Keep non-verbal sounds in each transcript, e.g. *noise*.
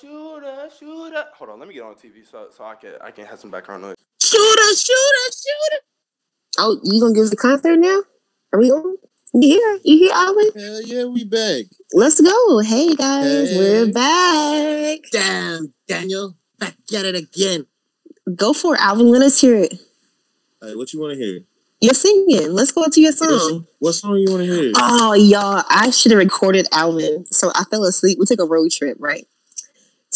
shooter, shooter. Hold on, let me get on TV so so I can I can have some background noise. Shooter, shooter, shooter. Oh, you gonna give us a concert now? Are we on? You here? You here, Alvin? Hell yeah, we back. Let's go. Hey guys, Hey. we're back. Damn, Daniel, back at it again. Go for it, Alvin. Let us hear it. Hey, what you want to hear? You're singing. Let's go to your song. What song you want to hear? Oh, y'all, I should have recorded Alvin. So I fell asleep. We took a road trip, right?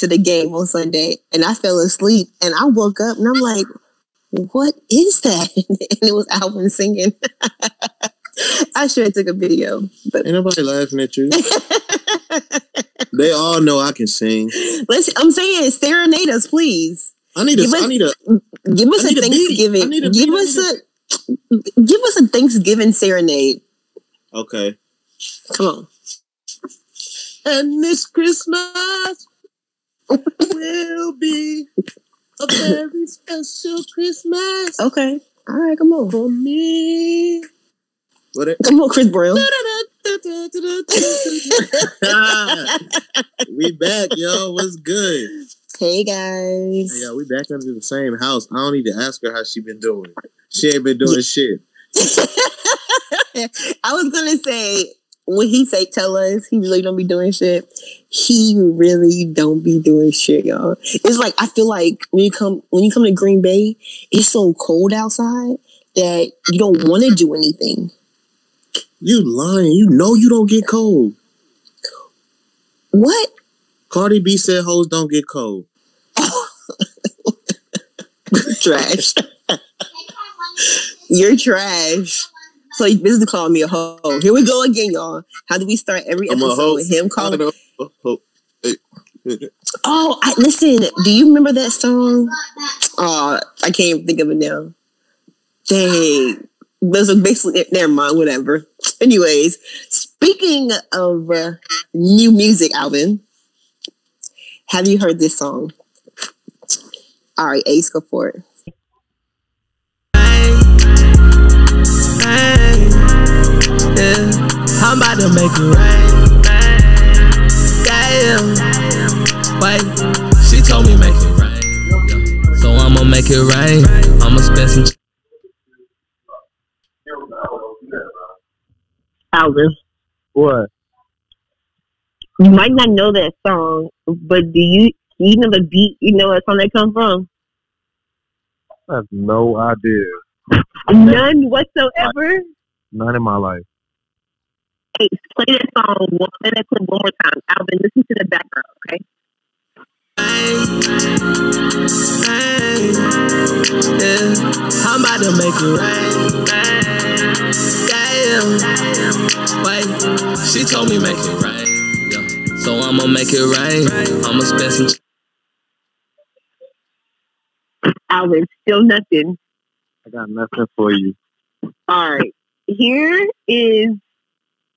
To the game on Sunday. And I fell asleep and I woke up and I'm like, what is that? *laughs* And it was Alvin singing. *laughs* I should have took a video. But Ain't nobody laughing at you. *laughs* they all know I can sing. let's I'm saying serenade us, please. I need a. Give us- I need a. Give us a need a beat. I Thanksgiving. a give us a give us a Thanksgiving serenade. Okay. Come on. And this Christmas will be a very special Christmas Okay. All right, come on. for me. What? It, Come on, Chris Brown. *laughs* we back, yo. What's good? Hey guys. Hey, we back under the same house. I don't need to ask her how she been doing. She ain't been doing shit. *laughs* I was gonna say when he say tell us he really don't be doing shit. He really don't be doing shit, y'all. It's like I feel like when you come when you come to Green Bay, it's so cold outside that you don't want to do anything. You lying. You know you don't get cold. What? Cardi B said hoes don't get cold. *laughs* trash. *laughs* You're trash. So you basically calling me a hoe. Here we go again, y'all. How do we start every episode with him calling? Oh, I, listen. Do you remember that song? Oh, I can't even think of it now. Dang. Those are basically never mind. Whatever. Anyways, speaking of uh, new music, Alvin, have you heard this song? All right, Ace, go for it. Yeah, I'm about to make it rain. Damn. Wait, she told me make it rain. Yeah. So I'ma make it rain. I'ma spend some Alvin, What? you might not know that song, but do you? You know the beat. You know what song that come from? I have no idea. None whatsoever. None in my life. Hey, play that song. One, play that clip one more time. Alvin, listen to the background, okay? rain. Yeah, I'm about to make it rain. Damn. Wait, she told me make it rain. Yeah. So I'ma make it rain. I'ma spend some Alvin, still nothing. I got nothing for you. All right. Here is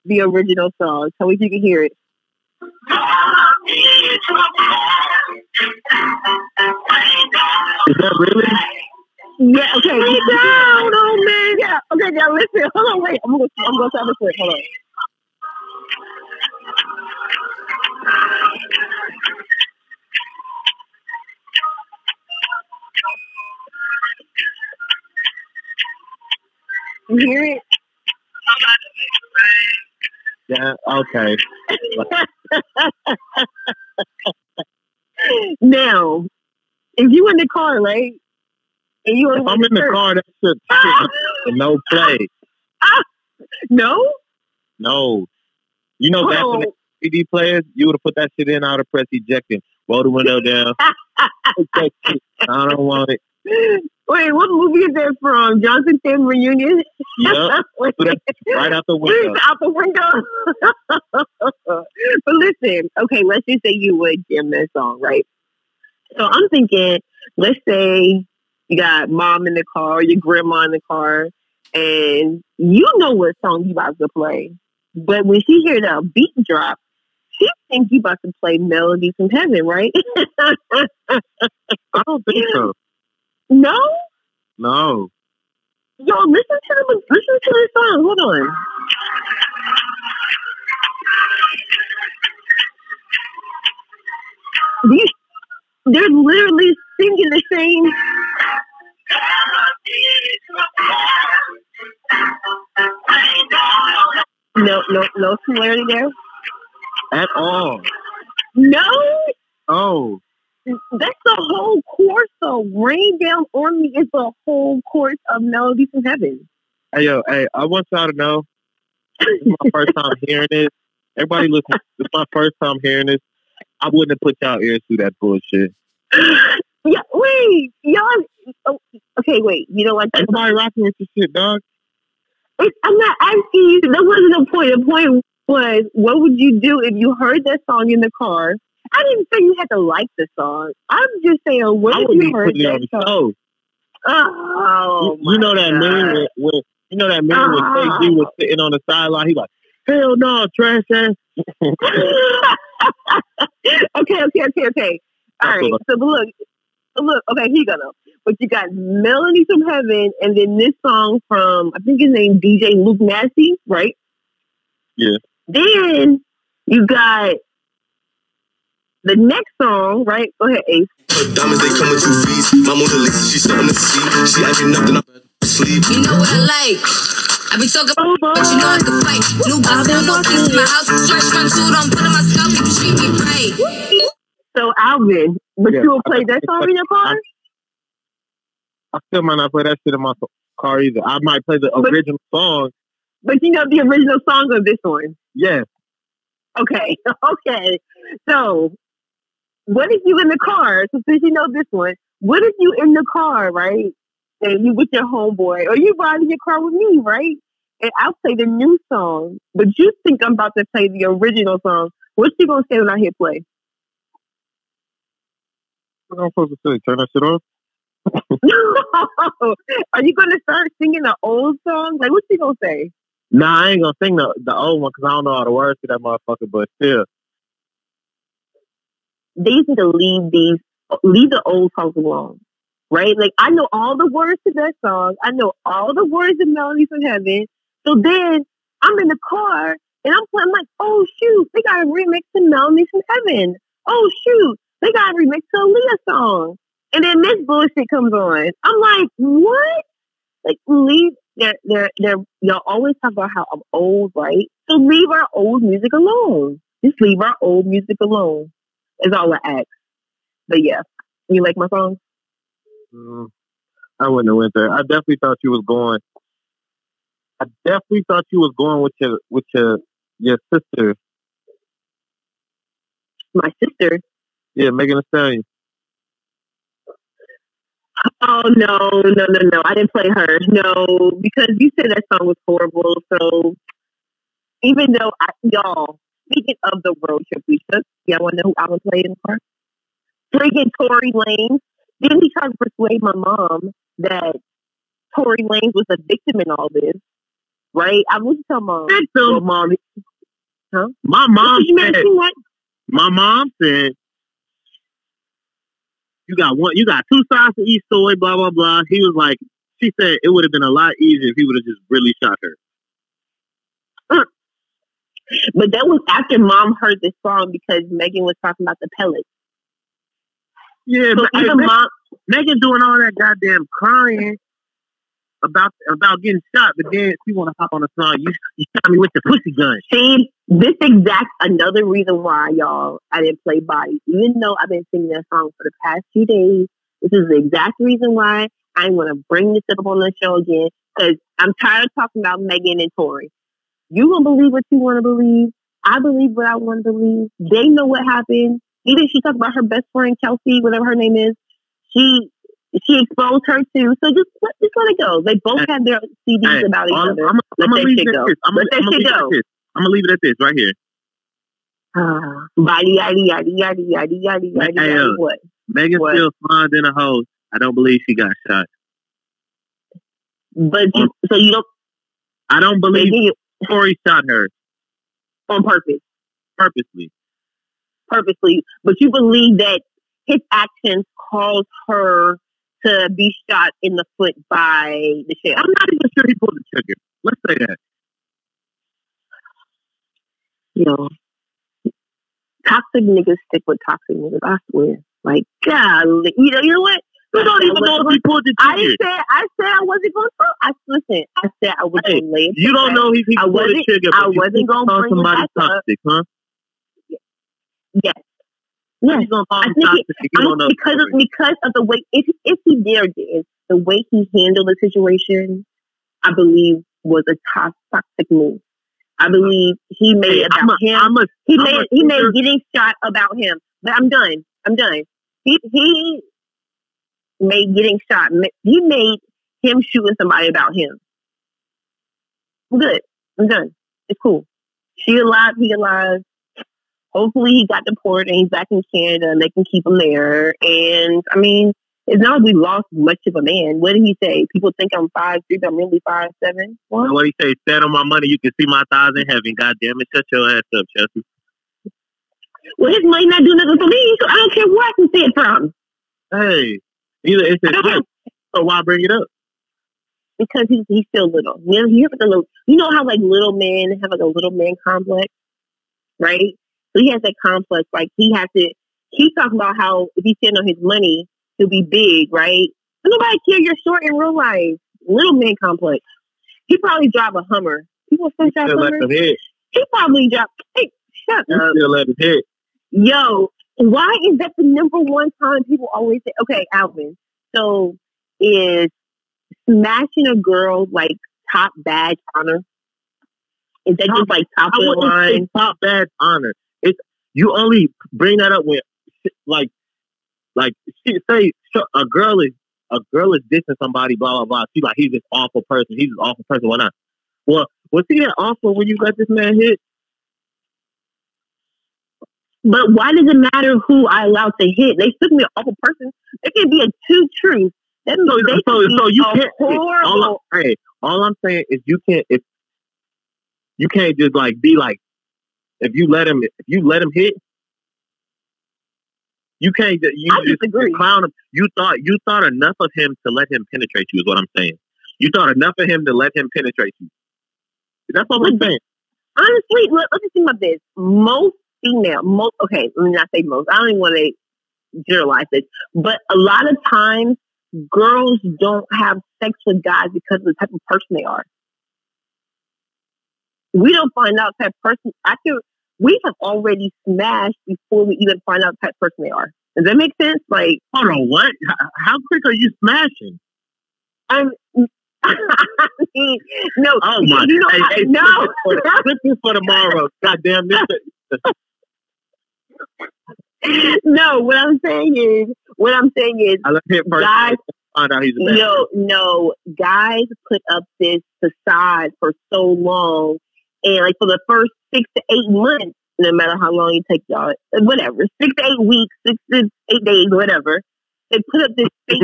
the original song. Tell me if you can hear it. Is that really? Yeah, okay. Get down, oh man. Yeah. Okay, now listen. Hold on, wait. I'm gonna I'm gonna stop this quick. Hold on. Hear it? Yeah. Okay. *laughs* now, if you in the car, right? And you If I'm in the car, that shit, shit no play. *laughs* No? No. You know back when the CD players, you would have put that shit in, I would have pressed eject and roll the window down. *laughs* Take that shit. I don't want it. Wait, what movie is that from? Johnson Tim reunion? Yep. *laughs* That right out the window. out the window. *laughs* but listen, okay, let's just say you would jam that song, right? So I'm thinking, let's say you got mom in the car, your grandma in the car, and you know what song you about to play. But when she hear the beat drop, she think you about to play Melodies from Heaven, right? *laughs* I don't think so. No? No. Yo, listen to the listen to the song. Hold on. You they're literally singing the same. No, no, no similarity there. At all. No, Oh. That's the whole course. So, "Rain Down on Me" is the whole course of "Melodies from Heaven." Hey yo, hey, I want y'all to know this is my first time hearing this. Everybody listen, this is my first time hearing this. I wouldn't have put y'all ears through that bullshit. *gasps* yeah, wait, y'all. Oh, okay, wait. You know what? Nobody rocking with this shit, dog. It, I'm not asking you. That wasn't the point. The point was, what would you do if you heard that song in the car? I didn't say you had to like the song. I'm just saying, what be you heard that song? show. Oh, you, you know that God. when, when you know that meme when KG was sitting on the sideline. He like, hell no, trash ass. *laughs* okay, okay, okay, okay. All right. So but look, look. Okay, here you go. Though. But you got "Melody from Heaven" and then this song from I think his name DJ Luke Nasty, right? Yeah. Then you got the next song, right? Go ahead, Ace. Diamonds, they come in two fees. My Mona Lisa, she's something to see. She acting nothing up sleep. You know what I like? I be talking oh, about, but you know I can fight. New boss, don't no peace in my house. Fresh front two, don't put in my scalp, you can treat me right. So Alvin, but Yeah, you will play that song like- in your car? I still might not play that shit in my car either. I might play the But- original song. But you know the original song of this one. Yeah. Okay, *laughs* okay. So, what if you in the car? So since you know this one, what if you in the car, right? And you with your homeboy, or you riding your car with me, right? And I'll play the new song, but you think I'm about to play the original song. What's you gonna say when I hit play? What am I supposed to say? Turn that shit off? *laughs* no. Are you gonna start singing the old song? Like, what you gonna say? Nah, I ain't gonna sing the the old one because I don't know all the words to that motherfucker. But still, they need to leave these leave the old songs alone. Right? Like I know all the words to that song. I know all the words of Melodies from Heaven. So then I'm in the car and I'm playing I'm like, oh shoot, they got a remix to Melodies from Heaven. Oh shoot, they got a remix to a Leah song. And then this bullshit comes on. I'm like, what? Like leave they're they're they're y'all always talk about how I'm old, right? So leave our old music alone. Just leave our old music alone. Is all I act. But yeah, you like my song? mm, I wouldn't have went there. I definitely thought you was going. I definitely thought you was going with your with your your sister. My sister. Yeah, Megan Thee Stallion. Oh no, no, no, no! I didn't play her. No, because you said that song was horrible. So even though I, y'all, speaking of the road trip we took, y'all want to know who I was play for? Freaking Tory Lanez. Didn't he try to persuade my mom that Tory Lanez was a victim in all this? Right? I was telling mom. Victim? Well, mom, My mom said. like My mom said. You got one. You got two sides to each story. Blah blah blah. He was like, she said it would have been a lot easier if he would have just really shot her. Uh, But that was after mom heard this song because Megan was talking about the pellets. Yeah, So even Megan, mom, Megan doing all that goddamn crying about about getting shot, but then she want to hop on the song. You you shot me with the pussy gun. see, this exact another reason why y'all I didn't play body, even though I've been singing that song for the past few days. This is the exact reason why I'm going to bring this up on the show again because I'm tired of talking about Megan and Tory. You gonna believe what you want to believe. I believe what I want to believe. They know what happened. Even she talked about her best friend Kelsey, whatever her name is. She she exposed her too. So just let just let it go. They both have their CDs about each all- other. I'm, Let I'm that shit it go. I'm Let gonna, that I'm shit leave it go. at this. I'm gonna leave it at this right here. *sighs* Yadi yadi yadi Hey, yadi uh, what? Megan What? still fine in a hose. I don't believe she got shot. But you, so you don't I don't believe Megan, you- shot her on purpose, purposely. purposely. But you believe that his actions caused her to be shot in the foot by the sheriff. I'm not even sure he pulled the trigger. Let's say that. You know, toxic niggas stick with toxic niggas. I swear. Like, golly, you know, you know what? You don't even know if he pulled the I trigger. said, I said I wasn't going to. I listen. I said I was Hey, going to lay You don't know if he I pulled the wasn't- trigger, I but you wasn't gonna call bring it somebody back up. toxic, huh? Yes. Yes. You gonna call I think toxic if you I mean, because of, because of the way if if he did it, the way he handled the situation, I believe was a toxic move. I believe he made Hey, I'm about a, him. A, he I'm made he made thinker. getting shot about him. But I'm done. I'm done. He he made getting shot. He made him shooting somebody about him. I'm good. I'm done. It's cool. She alive. He alive. Hopefully he got deported and he's back in Canada and they can keep him there. And I mean, it's not like we lost much of a man. What did he say? People think I'm five three, but I'm really five seven. What? What he say? Stand on my money. You can see my thighs in heaven. God damn it! Shut your ass up, Chelsea. Well, his money not doing nothing for me, so I don't care where I can see it from. Hey, either it's his fault, so why bring it up? because he's he's still little. You know, he has like a little. You know how like little men have like a little man complex, right? So he has that complex. Like he has to. He's talking about how if he's sitting on his money, he'll be big, right? But nobody care you're short in real life. Little man complex. He probably drive a Hummer. People still drive Hummers. He probably drive. Hey, shut up. still let him hit. Yo, why is that the number one time people always say, okay, Alvin, so is smashing a girl like top badge honor? Is that just like top of the wouldn't say line? top bad honor. It's you only bring that up when like like she say a girl is a girl is dissing somebody, blah blah blah. She's like he's this awful person. He's this awful person. Why not? Well, was he that awful when you got this man hit? But why does it matter who I allow to hit? They took me an awful person. It can be a two truth. That means So, they so, so you can't. All I'm, hey, all I'm saying is you can't. If you can't just like be like, if you let him, if you let him hit, you can't. You I just disagree. clown him. You thought you thought enough of him to let him penetrate you. Is what I'm saying. You thought enough of him to let him penetrate you. That's all I'm saying. honestly, let, let's think about this. Most female, most okay, let me not say most. I don't even want to generalize this, but a lot of times girls don't have sex with guys because of the type of person they are. We don't find out type of person after we have already smashed before we even find out the type of person they are. Does that make sense? Like, Hold on, what? How, quick are you smashing? I'm. I mean, no, Oh my! you know, hey, hey, no, this, this for tomorrow. God damn this. *laughs* no. What I'm saying is, what I'm saying is, I let him first. Guys- Find out he's a bad. No, no. Guys put up this facade for so long, and like for the first six to eight months, no matter how long you take y'all, whatever, six to eight weeks, six to eight days, whatever. They put up this fake.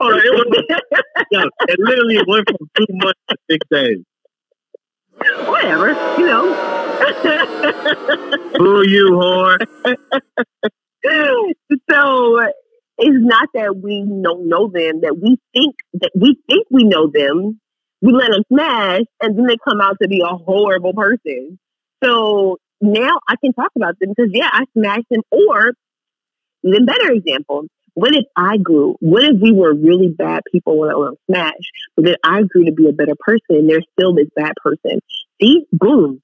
Hold on, it, was, yo, it literally went from two months to six days. *laughs* whatever, you know. *laughs* Boo you, whore. *laughs* so it's not that we don't know them; that we think that we think we know them. We let them smash, and then they come out to be a horrible person. So now I can talk about them because yeah, I smashed them. Or even better example: what if I grew? What if we were really bad people when I was smashed, but then I grew to be a better person, and they're still this bad person? See, boom.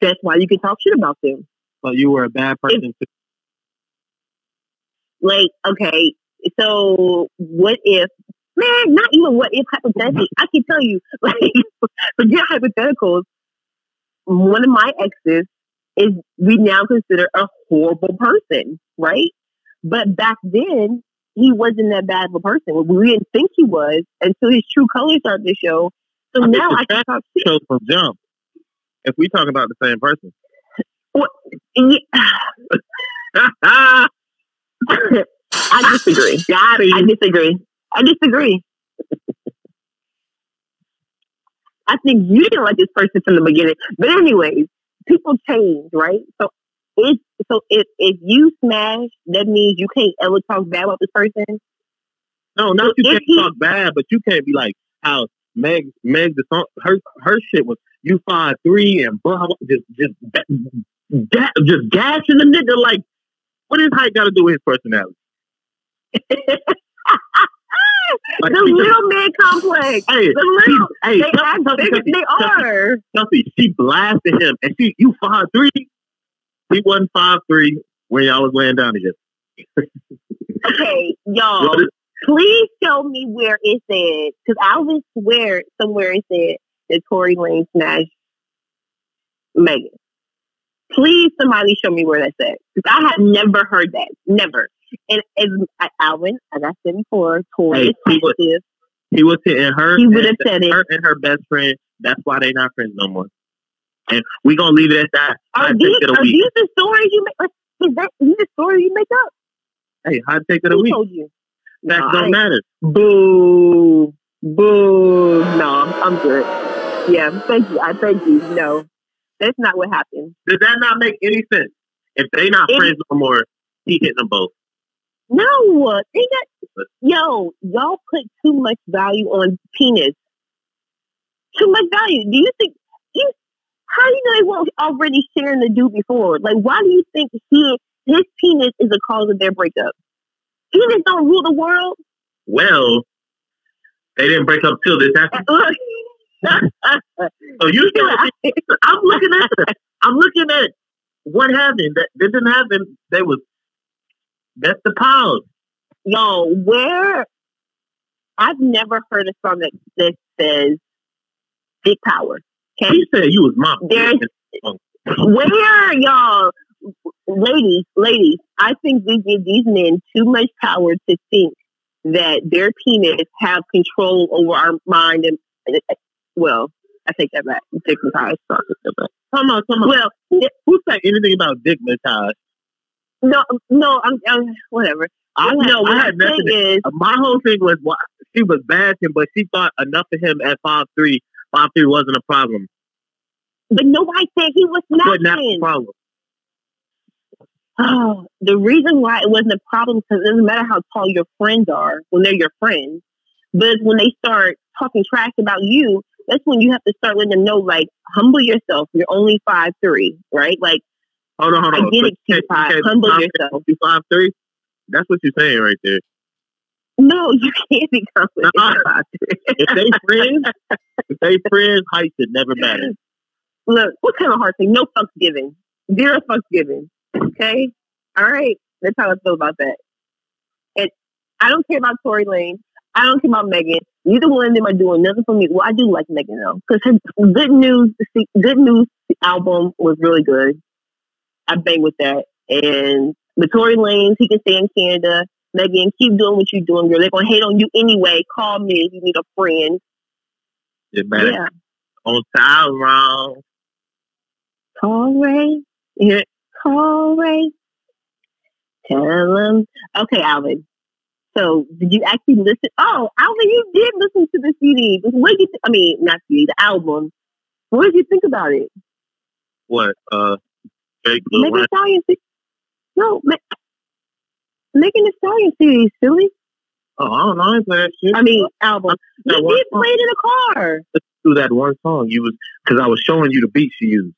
That's why you can talk shit about them. But you were a bad person. too. like, okay, so what if, man, not even what if hypothetically, I can tell you, *laughs* like, forget hypotheticals. One of my exes is we now consider a horrible person, right? But back then, he wasn't that bad of a person. We didn't think he was until his true colors started to show. So I now I can talk shit. Shows from jump. If we talk about the same person. Yeah. I disagree. *laughs* I disagree. I disagree. I think you didn't like this person from the beginning. But anyways, people change, right? So if so if if you smash, that means you can't ever talk bad about this person. No, not you can't he- talk bad, but you can't be like how Meg Meg the song her her shit was you five three and blah blah just just that, just gashing the nigga like What does height got to do with his personality? *laughs* Like, the little man complex. Hey, The she, little, hey, they act than they are. Chelsea, she blasted him, and she, you five three. He wasn't five three when y'all was laying down together. Okay, y'all. Please show me where it said because I would swear somewhere it said that Tory Lane smashed Megan. Please, somebody show me where that's at because I have never heard that. Never. And as I- Alvin, as I said before, Tory Hey, is he was- sensitive. He was hitting her. He would have and- said it. Her and her best friend. That's why they're not friends no more. And we gonna leave it at that. Are these, take of the are these the stories you make? like, Is that these the stories you make up? Hey, hot take of the Who week. told you? Facts No, don't matter. Boo. Boo. No, I'm good. Yeah, thank you. I thank you. No, that's not what happened. Does that not make any sense? If they not It- friends no more, he hitting them both. No, they got yo, y'all put too much value on penis. Too much value. Do you think you how do you know they weren't already sharing the dude before? Like why do you think he his penis is the cause of their breakup? Penis don't rule the world. Well, they didn't break up till this happened. Uh, uh, So you *laughs* I'm looking at I'm looking at what happened. That this didn't happen. They was that's the pause. Yo, where I've never heard a song that, that says big power. Okay. He said you was my There's where y'all ladies, ladies, I think we give these men too much power to think that their penis have control over our mind and well, I take that back. I take. Come on, come on. Well, Who said anything about dignitized? no, no, I'm, I'm whatever. I what had nothing. is, My whole thing was why she was bashing, but she thought enough of him at five three. Five three wasn't a problem. but nobody said he was not. But not a problem. Oh, the reason why it wasn't a problem because it doesn't matter how tall your friends are when they're your friends, but when they start talking trash about you, that's when you have to start letting them know, like, humble yourself. You're only five three, right? Like, Hold on, hold on. I get it, you can't- Tupac. you can't be Humble five- yourself. You five three. That's what you're saying right there. no, *laughs* you can't be confident. Uh-uh. If they friends, if they friends, height should never matter. Look, what kind of hard thing? No fucks given. Zero fucks given. Okay? All right. That's how I feel about that. And I don't care about Tory Lane. I don't care about Megan. Neither one of them are doing nothing for me. Well, I do like Megan though, because her good news, good news album was really good. I bang with that. And the Tory Lanez, he can stay in Canada. Megan, keep doing what you're doing, girl. They're gonna hate on you anyway. Call me if you need a friend. It matters. Yeah. On time wrong. Call Rae. Yeah. Call Rae. Tell him. Okay, Alvin. So, did you actually listen? Oh, Alvin, you did listen to the CD. What did you? Th- I mean, not CD, the album. What did you think about it? What? Uh, Drake Lil Megan Wayne. Thee Stallion. se- No, Ma- Megan Thee Stallion series, silly. Oh, I don't know. I play that shit. I mean, album. That You did play it in the car. do that one song. You was because I was showing you the beat she used.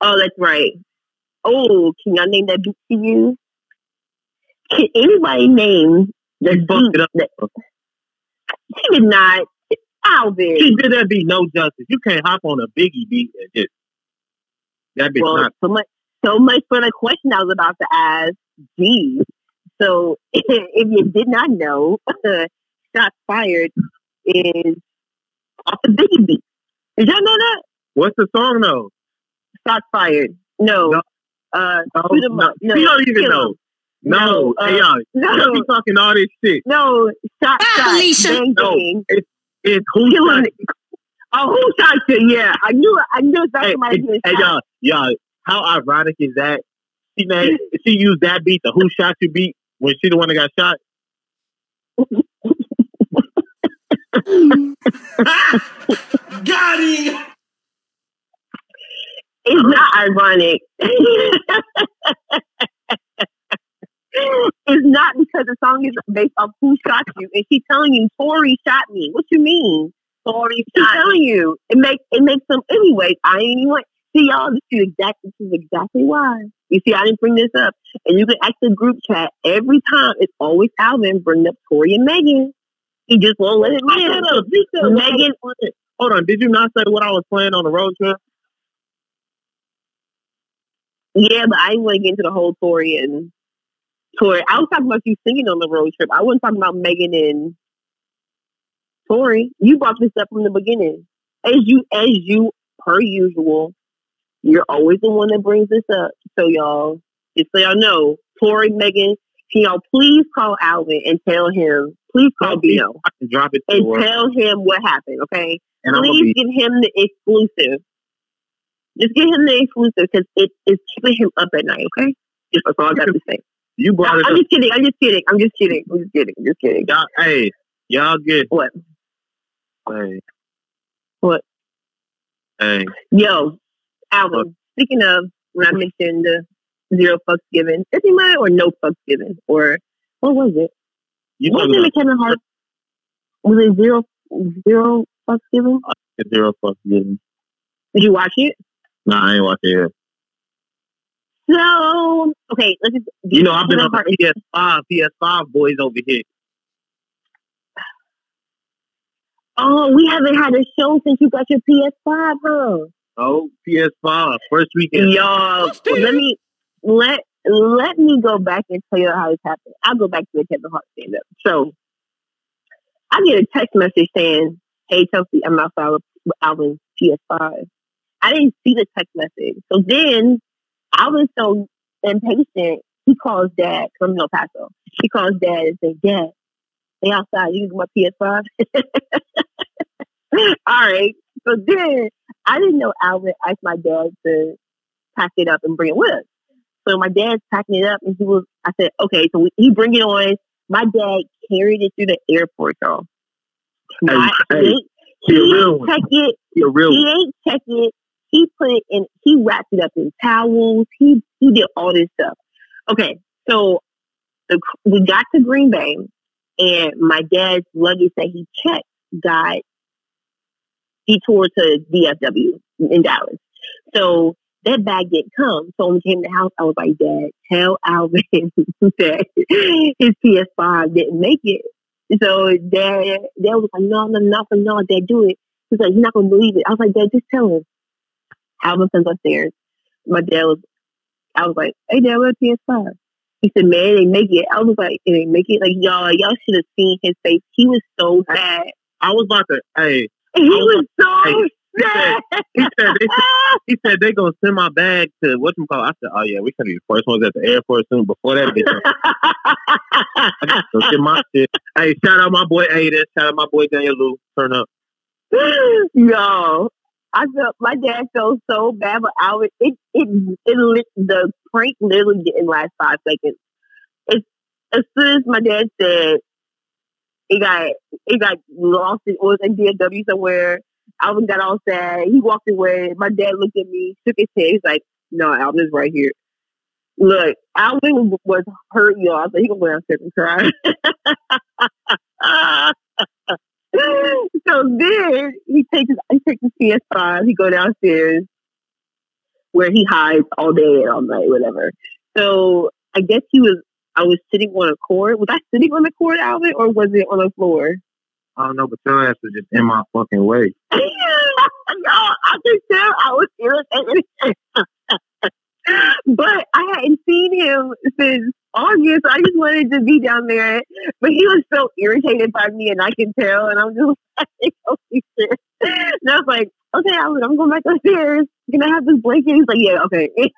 Oh, that's right. Oh, can y'all name that beat to you? Can anybody name the They fucked it up. that she did not? Alvin. She did that beat no justice. You can't hop on a Biggie beat and just that bitch Well, not. so much, so much for the question I was about to ask. Geez. So, *laughs* if you did not know, *laughs* "Shots Fired" is off the Biggie beat. Did y'all know that? What's the song though? Shots Fired. No. No. Uh, No, no. No. She don't even know. No, No, uh, hey y'all, No. y'all be talking all this shit. No. Shot, shot. Alicia. Bang, No. bang. It's who Killing shot it. Oh, who shot you? Yeah, I knew. I knew exactly Hey, somebody hey, hey, y'all, y'all, how ironic is that? She made, she used that beat, the "Who Shot You" beat, when she the one that got shot. Got him. It's not ironic. *laughs* it's not because the song is based off who shot you, and she's telling you Tory shot me. What you mean? Tory shot me. She's telling you. It makes it makes them. Anyways, I ain't even. See y'all. This is exactly. This is exactly why You see, I didn't bring this up. And you can ask the group chat every time. It's always Alvin bringing up Tory and Megan. He just won't let it live. Hold on, you said what I was Megan, Hold on, did you not say what I was playing on the road trip? yeah, but I didn't want to get into the whole Tory and Tory. I was talking about you singing on the road trip. I wasn't talking about Megan and Tory. You brought this up from the beginning. As you, as you, per usual, you're always the one that brings this up. So y'all, just so y'all know, Tory, Megan, can y'all please call Alvin and tell him, please call me. Bino I can drop it to and tell him what happened, okay? and Please be give him the exclusive. Just give him the exclusive because it is keeping him up at night, okay? Just that's all I got to say. You brought it I'm up. just kidding. I'm just kidding. I'm just kidding. I'm just kidding. I'm just kidding. Y'all, hey, y'all get What? hey. What? Hey, Yo, Alvin, speaking of when I mentioned the zero fucks given, is he mine or no fucks given? Or what was it? you What was it Kevin Hart? Was it zero zero fucks given? Uh, zero fucks given? Did you watch it? Nah, I ain't watching it. So okay, let's just You know, I've been on the PS5, PS5 boys over here. Oh, we haven't had a show since you got your PS5, huh? Oh, PS5, first weekend. Y'all, let me let let me go back and tell you how this happened. I'll go back to the Kevin Hart stand up. So I get a text message saying, Hey Chelsea, I'm outside with Alvin's PS5. I didn't see the text message. So then Alvin's so impatient, he calls dad from El Paso. He calls dad and says, Dad, they outside, you can get my PS5. *laughs* All right. So then I didn't know Alvin asked my dad to pack it up and bring it with us. So my dad's packing it up, and he was. I said, "Okay." So we, he bring it on. My dad carried it through the airport, y'all. Hey, hey, he, he he ain't check it. He He ain't check it. He put it in. He wrapped it up in towels. He he did all this stuff. Okay, so the, we got to Green Bay, and my dad's luggage that he checked got detoured to DFW in Dallas. So that bag didn't come. So when we came to the house, I was like, Dad, tell Alvin *laughs* that his PS5 didn't make it. So dad, dad was like, no, no, no, no, dad, do it. He's like, you're not gonna believe it. I was like, Dad, just tell him. Alvin comes upstairs. My dad was, I was like, hey, Dad, where's PS5? He said, man, they make it. I was like, they make it. Like y'all, y'all should have seen his face. He was so sad. I was about to. Hey, He was so Hey, he sad. he said they, he said they gonna send my bag to what you call. I said, oh yeah, we gonna be the first ones at the airport soon. Before that, bitch, I got get my shit. Hey, shout out my boy Aiden. Shout out my boy Daniel Lou. Turn up. *laughs* Yo, I felt my dad felt so bad, but I was it it it lit, the prank literally didn't last five seconds. It's as soon as my dad said it got it got lost. It was in DFW somewhere. Alvin got all sad. He walked away. My dad looked at me, shook his head. He's like, "No, Alvin's right here." Look, Alvin was hurt, y'all. I said he gonna go downstairs and cry. *laughs* so then he takes his, he takes his PS5. He go downstairs where he hides all day and all night, whatever. So I guess he was. I was sitting on a cord. Was I sitting on the court, Alvin, or was it on the floor? I don't know, but your ass was just in my fucking way. *laughs* Yo, I could tell I was irritated. *laughs* but I hadn't seen him since August. I just wanted to be down there. But he was so irritated by me, and I can tell. And I'm just *laughs* like, holy shit. And I was like, okay, Alvin, I'm going back upstairs. Can I have this blanket? He's like, yeah, okay. *laughs*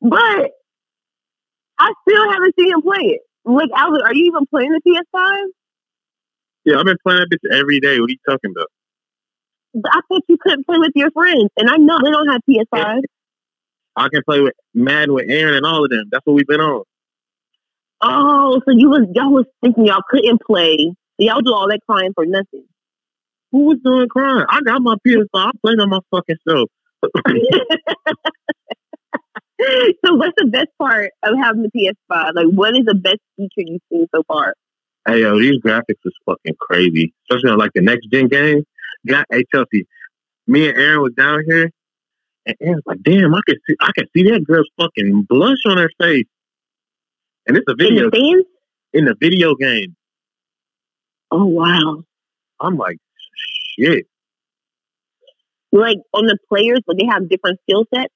but I still haven't seen him play it. Like, Alvin, are you even playing the PS5? Yeah, I've been playing that bitch every day. What are you talking about? I thought you couldn't play with your friends, and I know they don't have PS5. I can play with Madden with Aaron and all of them. That's what we've been on. Oh, so you was y'all was thinking y'all couldn't play. Y'all do all that crying for nothing. Who was doing crime? I got my PS5. I'm playing on my fucking self. *laughs* so what's the best part of having the PS5? Like, what is the best feature you've seen so far? Hey yo, these graphics is fucking crazy. Especially on like the next gen game. Got hey Chelsea, me and Aaron was down here And Aaron's like, damn, I can see I can see that girl's fucking blush on her face. And it's a In video the stands? in the video game. Oh wow. I'm like, shit. Like on the players, but they have different skill sets.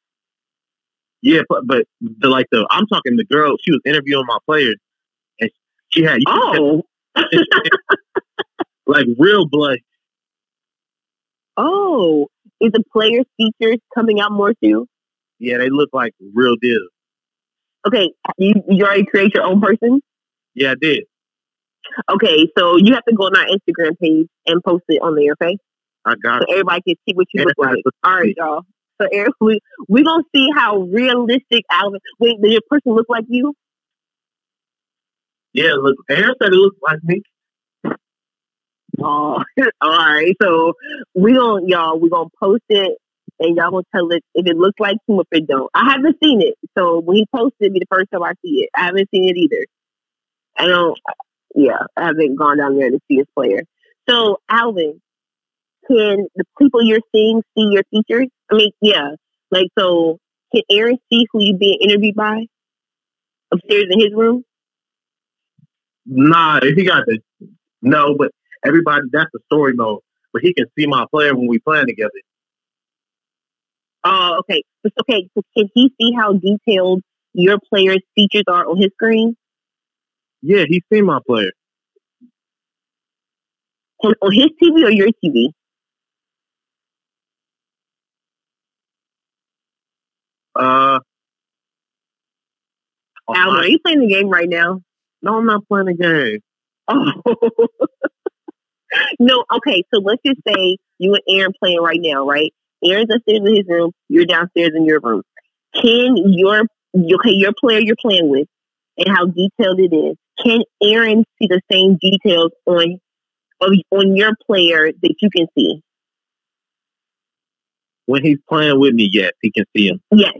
Yeah, but but the like the I'm talking the girl, she was interviewing my players and she had Oh, *laughs* like real blush. *laughs* oh. Is the players' features coming out more too? Yeah, they look like real deal. Okay, you you already create your own person. Yeah, I did. Okay, so you have to go on our Instagram page and post it on there, okay? I got So it. everybody can see what you look like. All right, y'all. So Eric, we we gonna see how realistic Alvin. Wait, does your person look like you? Yeah, look Aaron said it looks like me. *laughs* All right. So we gonna y'all we gonna post it and y'all gonna tell it if it looks like him if it don't. I haven't seen it, so when he posted, it be the first time I see it. I haven't seen it either. I don't. Yeah, I haven't gone down there to see his player. So Alvin, can the people you're seeing see your features? I mean, yeah. Like, so can Aaron see who you being interviewed by upstairs in his room? Nah, if he got the no, but everybody that's the story mode. But he can see my player when we playing together. Oh, okay. Okay, so can he see how detailed your player's features are on his screen? Yeah, he seen my player. On, on his TV or your TV? Uh my- are you playing the game right now? no, I'm not playing the game. Oh. *laughs* no, okay, so let's just say you and Aaron playing right now, right? Aaron's upstairs in his room, you're downstairs in your room. Can your okay, your player you're playing with and how detailed it is, can Aaron see the same details on on your player that you can see? When he's playing with me, yes, he can see him. Yes.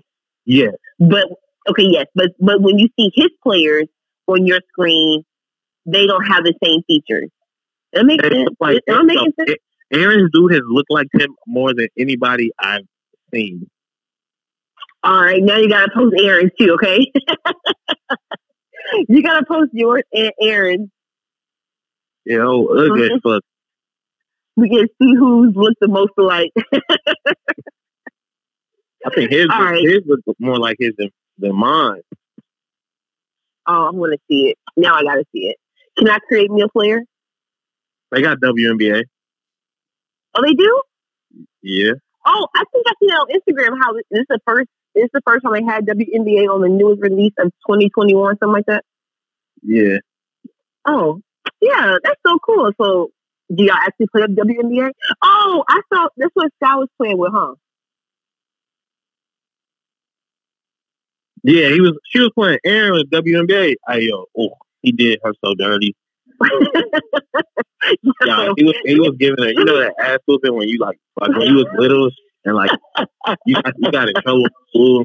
Yes. But okay, yes, but but when you see his players on your screen, they don't have the same features. That makes sense. like Am I making sense? Aaron's dude has looked like him more than anybody I've seen. All right, now you gotta post Aaron's too, okay? *laughs* you gotta post yours and Aaron's. Know, look at fuck. We can see who's looked the most alike. *laughs* I think his All right. his look more like his than, than mine. oh, I want to see it. Now I gotta see it. Can I create me a player? They got WNBA. Oh, they do. Yeah. Oh, I think I seen on Instagram. How this is the first. This is the first time they had WNBA on the newest release of 2021, something like that. Yeah. Oh, yeah, that's so cool. So, do y'all actually play up WNBA? Oh, I saw that's what Sky was playing with, huh? Yeah, he was she was playing Aaron with WNBA. I yo, oh, he did her so dirty. *laughs* Yeah, he was he was giving her you know that ass whooping when you like like when you was little and like you got you got in trouble in school.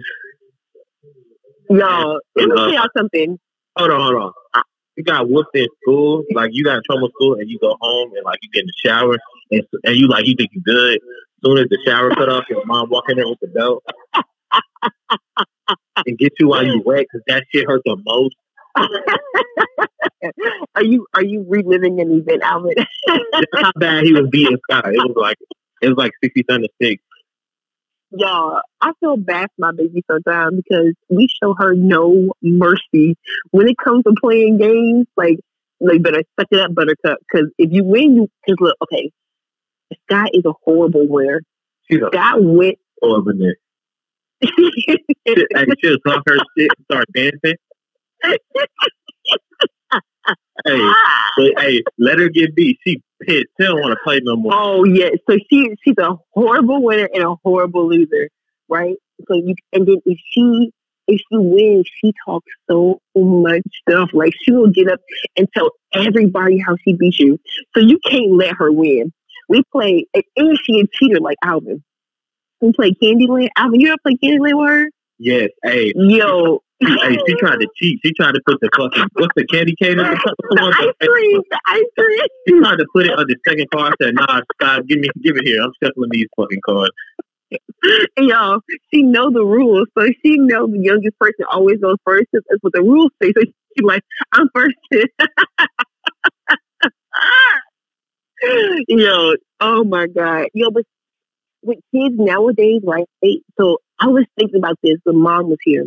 Y'all, let me Uh, tell y'all something. Hold on, hold on. You got whooped in school, like you got in trouble school, and you go home and like you get in the shower, and and you like you think you good. As soon as the shower cut off, your mom walk in there with the belt *laughs* and get you while you wet, because that shit hurt the most. Are you are you reliving an event, Alvin? That's how bad he was beating Scott. It was like it was like sixty seven to six. y'all, I feel bad for my baby sometimes because we show her no mercy when it comes to playing games. Like, like better suck it up, Buttercup. Because if you win, you because look, okay, Scott is a horrible winner. She's a Scott went. over there. *laughs* Shit, hey, she'll talk her shit and start dancing. Hey, but hey, let her get beat. She pissed. She don't want to play no more. oh yeah, so she she's a horrible winner and a horrible loser, right? So you and then if she if she wins, she talks so much stuff. Like she will get up and tell everybody how she beat you. So you can't let her win. We play and she a cheater like Alvin. We play Candyland. Alvin, you ever play Candyland with her? Yes, hey, Yo, hey, she tried to cheat. She tried to put the fucking what's the candy cane the the ice cream, the ice cream. She tried to put it on the second card. I said, "Nah, Scott, give me, give it here. I'm shuffling these fucking cards." And *laughs* y'all, she know the rules, so she know the youngest person always goes first. That's what the rules say. So she's like, I'm first. *laughs* Yo, oh my god, yo, but with kids nowadays, right? So I was thinking about this when mom was here.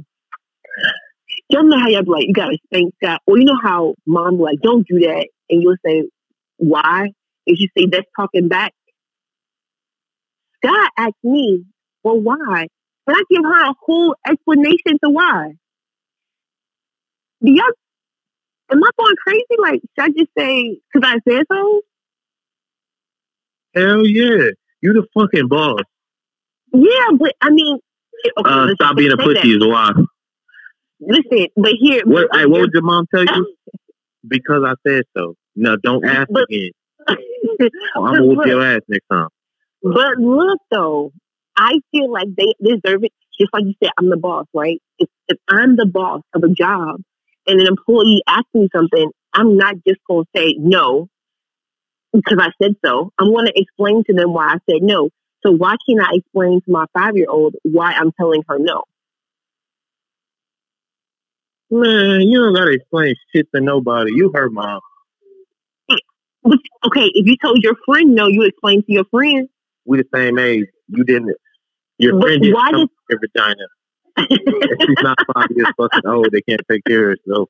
Y'all know how y'all be like, you gotta spank Scott, or you know how mom be like, don't do that, and you'll say, why? And you say that's talking back. Scott asked me, well, why? And I give her a whole explanation to why. Do y'all, am I going crazy? Like, should I just say, because I said so? Hell yeah. You the fucking boss. Yeah, but I mean, okay, Uh, stop being a pussy is why. Listen, but here, What, but- hey, what would your mom tell you? *laughs* Because I said so. No, don't ask *laughs* But- again. I'm gonna whoop your ass next time. But look though, I feel like they deserve it. Just like you said, I'm the boss, right? If, if I'm the boss of a job and an employee asks me something, I'm not just going to say no because I said so. I'm going to explain to them why I said no. So why can't I explain to my five year old why I'm telling her no? Man, you don't gotta explain shit to nobody. You her mom. Okay, if you told your friend no, you explain to your friend. We the same age. You didn't. Your But friend didn't why come did- your vagina. If she's not five years fucking old, they can't take care of herself.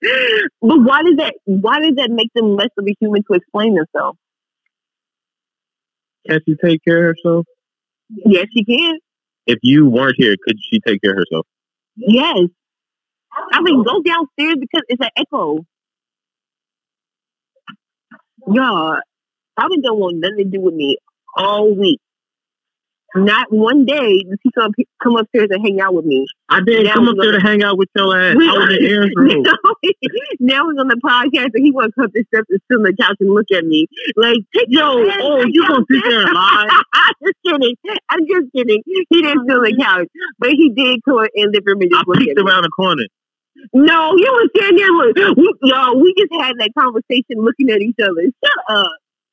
But why does that? Why does that make them less of a human to explain themselves? Can't she take care of herself? Yes, she can. If you weren't here, could she take care of herself? Yes. I mean, go downstairs because it's an echo. Y'all, Robin don't want nothing to do with me all week. Not one day does he come come upstairs and hang out with me. I Now come up there to hang out with your ass. We- I was in Aaron's *laughs* room. now he's on the podcast and he want to come up the steps and sit on the couch and look at me like, take Yo, oh, you gonna sit there and lie? *laughs* I'm just kidding. I'm just kidding. He didn't sit on the couch, but he did come in the living room and I just at peeked around the corner. No, you was standing there. Look, we, y'all, we just had that conversation looking at each other. Shut up,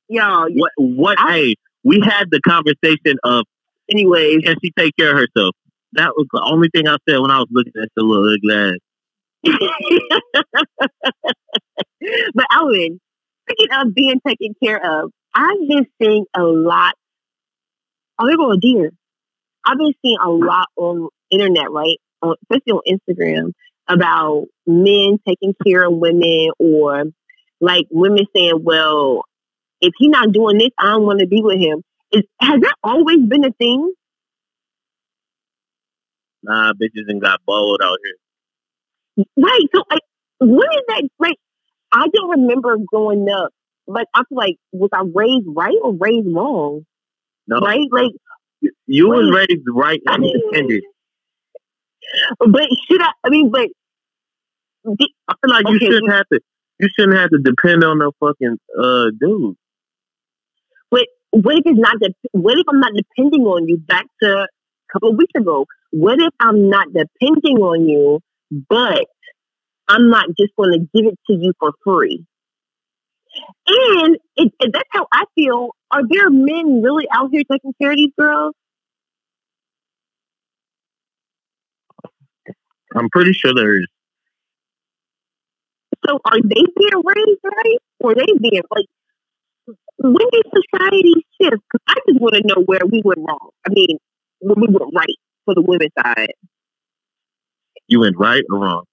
y'all. What? What? I- hey, we had the conversation of Anyways, can she take care of herself? That was the only thing I said when I was looking at the little ugly *laughs* but Alvin, speaking of being taken care of, I've been seeing a lot. Oh, there go a deer. I've been seeing a lot on internet, right? On, especially on Instagram, about men taking care of women, or like women saying, "Well, if he's not doing this, I don't want to be with him." Is, has that always been a thing? Nah, bitches and got bold out here. Right. So, like, what is that? Like, I don't remember growing up. Like, I feel like was I raised right or raised wrong? No, Right. Like, you was raised right and independent. but should I? I mean, but the- I feel like you shouldn't have to. You shouldn't have to depend on no fucking uh dude. What if it's not? De- what if I'm not depending on you? Back to a couple of weeks ago. What if I'm not depending on you, but I'm not just going to give it to you for free? And it, it- that's how I feel. Are there men really out here taking care of these girls? I'm pretty sure there is. So are they being raised right, or they being like? When did society shift? Because I just want to know where we went wrong. I mean, when we went right for the women's side, You went right or wrong.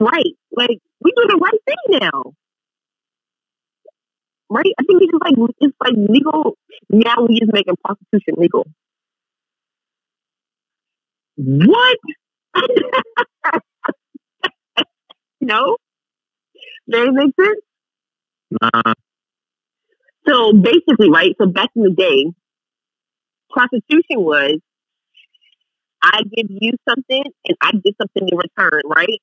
right? Like we do the right thing now, right? I think it's just like it's like legal now. We just making prostitution legal. What? *laughs* no, Does that make sense. Nah, So basically, right? So back in the day, prostitution was I give you something and I get something in return, right?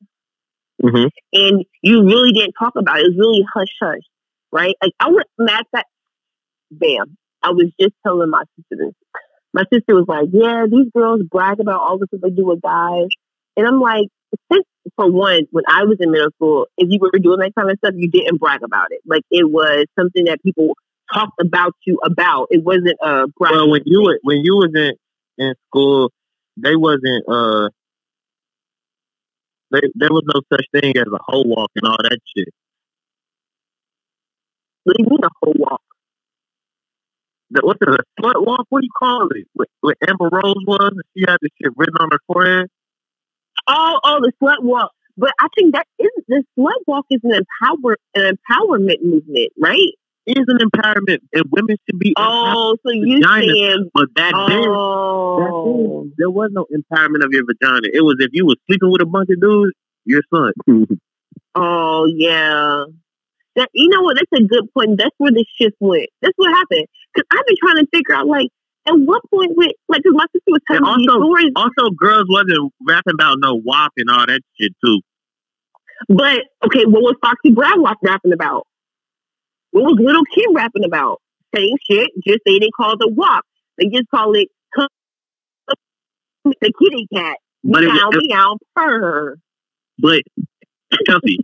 hmm And you really didn't talk about it. It was really hush hush, right? Like I was mad that bam. I was just telling my sister this. My sister was like, Yeah, these girls brag about all the stuff they do with guys. And I'm like, since for one, when I was in middle school, if you were doing that kind of stuff, you didn't brag about it. Like it was something that people talked about you about. It wasn't a Well, when you were when you was in in school, they wasn't uh. They, there was no such thing as a hoe walk and all that shit. what do you mean a whole walk? The, what's it, a slut walk? What do you call it? What, what Amber Rose was, she had this shit written on her forehead. Oh, oh, the slut walk. But I think that is the slut walk is an empower an empowerment movement, right? Is an empowerment, and women should be. Oh, so you Vagina. saying but back then, oh, back then, there was no empowerment of your vagina. It was if you was sleeping with a bunch of dudes, your son. *laughs* oh yeah. That you know what? That's a good point. That's where the shift went. That's what happened. Because I've been trying to figure out like at what point with like because my sister was telling And me also- stories, also, girls wasn't rapping about no WAP and all that shit too. but okay, what was Foxy Brown rapping about? What was Lil Kim rapping about? Same shit, just they didn't call it the WAP. They just call it the kitty cat. But it meow, was- meow, purr. But Chelsea,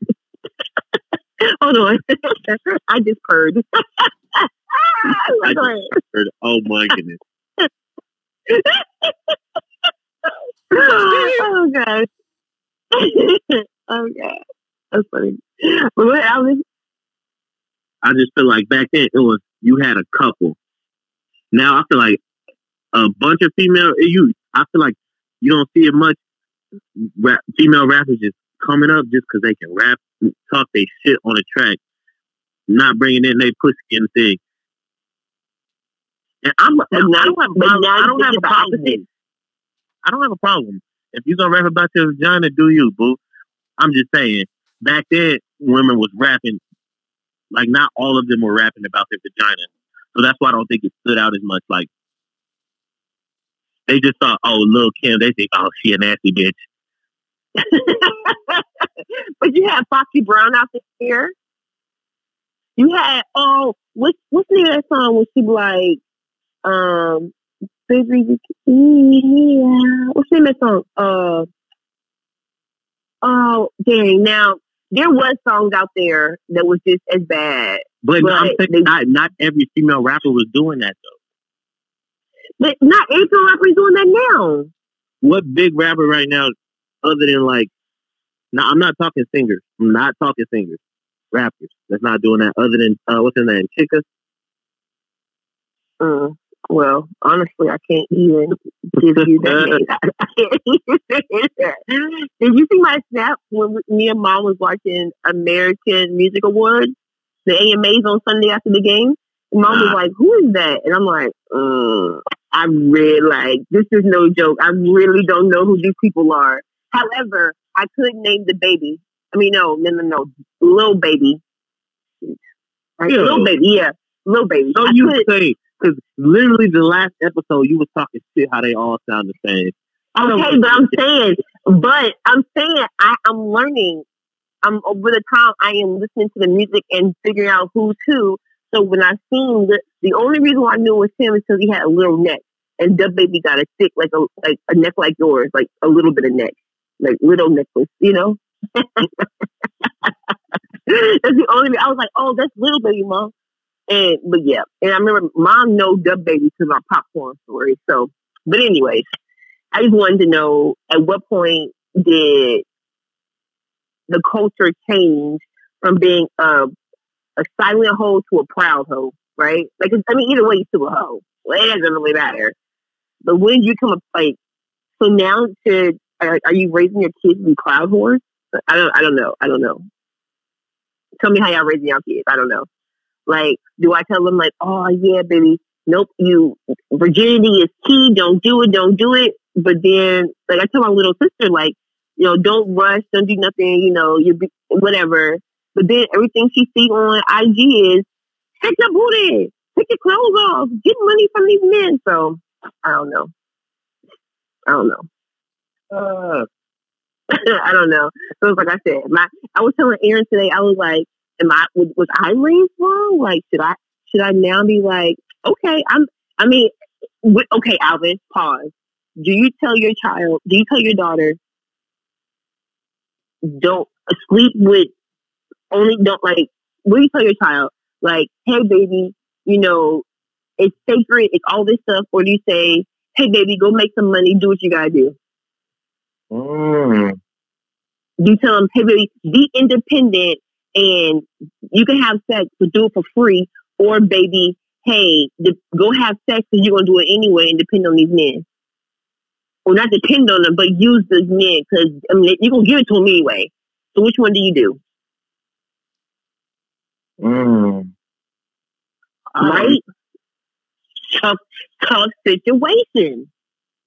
*laughs* Hold on. *laughs* I just purred. *laughs* I just heard, oh my goodness. oh god. oh god. That's funny. But what I was I just feel like back then it was you had a couple. Now I feel like a bunch of female you. I feel like you don't see it much. Rap, female rappers just coming up just because they can rap, talk they shit on a track, not bringing in their pussy the thing. And I'm, I don't have, a problem- I don't have a problem. opposite. I don't have a problem. If you're gonna rap about your vagina, do you, boo? I'm just saying. Back then, women was rapping, like not all of them were rapping about their vagina. So that's why I don't think it stood out as much. Like they just thought, oh, Lil Kim. They think, oh, she a nasty bitch. *laughs* but you had Foxy Brown out there. You had oh, what's what's the name of that song? when she like, um, baby, yeah. What's the name of that song? Uh, oh, dang. Now there was songs out there that was just as bad, But no, I'm They- not not every female rapper was doing that though. but not every rapper is doing that now. What big rapper right now, other than like, no, I'm not talking singers. I'm not talking singers. Rappers that's not doing that. Other than uh, what's her name, Chika. Mm, well, honestly, I can't even give you that *laughs* name. *laughs* I, can't even. Did you see my snap when me and mom was watching American Music Awards, the AMAs on Sunday after the game? Mom was *gasps* like, "Who is that?" And I'm like, mm, "I really like this is no joke. I really don't know who these people are." However, I could name DaBaby. I mean, no, no, no, no, Lil Baby. Right, Lil Baby, yeah, Lil Baby. So I you could- say because literally the last episode you was talking shit how they all sound the same. Okay, but I'm saying, but I'm saying I, I'm learning. I'm over the time I am listening to the music and figuring out who's who. So when I seen the the only reason why I knew it was him is because he had a little neck, and DaBaby got a thick like a like a neck like yours, like a little bit of neck, like little necklace, you know. *laughs* that's the only. I was like, oh, that's Lil Baby, mom. And but yeah, and I remember mom know DaBaby because our popcorn story. So, but anyways, I just wanted to know at what point did the culture change from being a a silent hoe to a proud hoe, right? Like, I mean, either way, you're still a hoe. Well, it doesn't really matter. But when you come up, like, so now to are, are you raising your kids to be proud whores? I don't, I don't know. I don't know. Tell me how y'all raising your kids. I don't know. Like, do I tell them like, oh yeah, baby, nope, you virginity is key. Don't do it. Don't do it. But then, like, I tell my little sister, like, you know, don't rush, don't do nothing. You know, you be whatever. But then everything she see on IG is take your booty, take your clothes off, get money from these men. So I don't know. I don't know. Uh, *laughs* I don't know. So it's like I said, my I was telling Aaron today, I was like, Am I was, was I raised wrong? Like should I should I now be like, okay, I'm I mean okay, Alvin, pause. Do you tell your child do you tell your daughter don't sleep with only don't like what do you tell your child? Like, hey baby, you know, it's sacred, it's all this stuff, or do you say, hey, baby, go make some money, do what you gotta do? Mm. Do you tell them, hey, baby, be independent and you can have sex, but do it for free, or baby, hey, go have sex because you're gonna do it anyway and depend on these men. Or not depend on them, but use those men because I mean you're gonna give it to them anyway. So which one do you do? Mm. Right? Tough, tough situation.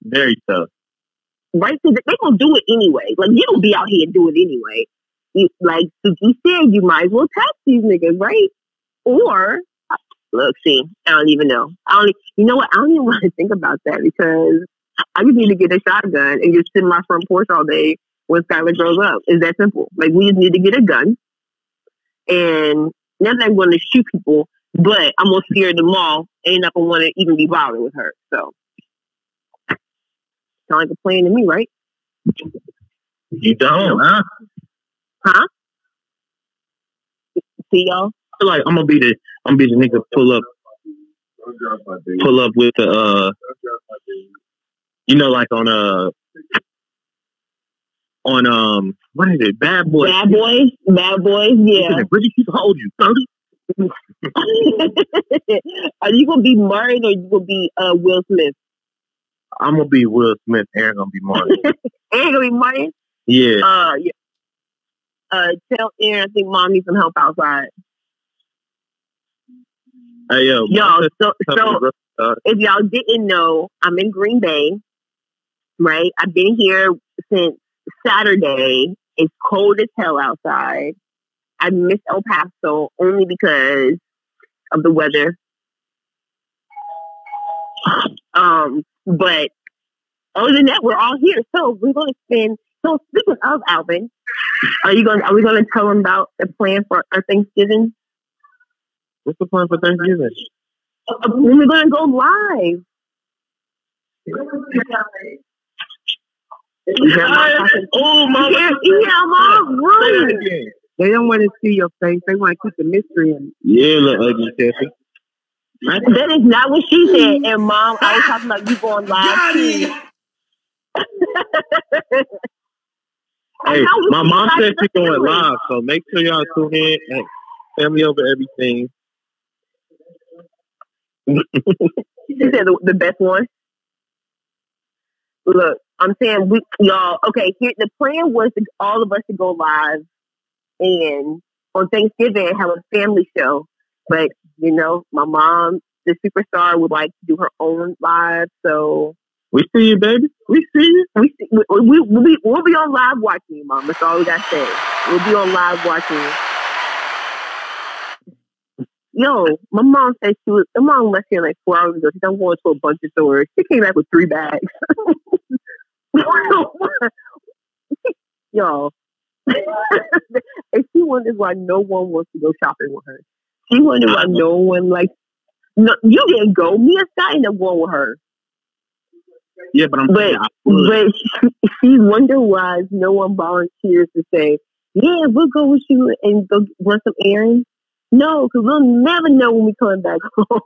Very tough. right? Because they're gonna do it anyway. Like you don't be out here and do it anyway. You, like Suki said, you might as well tax these niggas, right? Or look, see, I don't even know. I don't. You know what? I don't even *laughs* want to think about that because I just need to get a shotgun and just sit in my front porch all day when Skylar grows up. It's that simple. Like we just need to get a gun, and not that I'm going to shoot people, but I'm gonna scare them all, and not gonna want to even be bothered with her. So. Sound like a plan to me, right? You don't, huh? Huh? See y'all? I feel like I'm gonna be the I'm gonna be the nigga pull up pull up with the uh you know like on uh on um what is it bad boy Bad boys, bad boys, yeah. Bridget keep hold you thirty *laughs* Are you gonna be Martin or you gonna be uh, Will Smith? I'm gonna be Will Smith Aaron gonna be Martin *laughs* Ain't gonna be Martin. yeah Uh, yeah. Uh, tell Aaron I think mom needs some help outside. hey yo Y'all, so so uh, if y'all didn't know, I'm in Green Bay, right? I've been here since Saturday. It's cold as hell outside. I miss El Paso only because of the weather. *sighs* Um, but other than that, we're all here. So we're going to spend. So speaking of Alvin, are you going? Are we going to tell him about the plan for our Thanksgiving? what's the plan for Thanksgiving Uh, When we're going to go live. You hear mom talking? oh You hear, you hear mom? Rude. They don't want to see your face. They want to keep the mystery in. yeah little ugly Tiffy That is not what she said. And mom, I was talking about you going live. *laughs* hey my mom said she's going live so make sure y'all tune in and family over everything *laughs* She said the, the best one. Look, I'm saying we y'all. Okay, here the plan was to all of us to go live and on Thanksgiving have a family show. But you know, my mom, the superstar, would like to do her own live. So we see you baby we see you we see, we we we'll be, we'll be on live watching you, mom. That's all we got to say. We'll be on live watching you. Yo, my mom said she was. My mom left here like four hours ago. She done going to a bunch of stores. She came back with three bags. *laughs* Yo, and she wonders why no one wants to go shopping with her. She wonders why no one like. No, you didn't go. Me and Scott ended up going with her. Yeah but I'm But but she, she wonder why no one volunteers to say, "Yeah, we'll go with you and go run some errands." No, because we'll never know when we're coming back *laughs* home.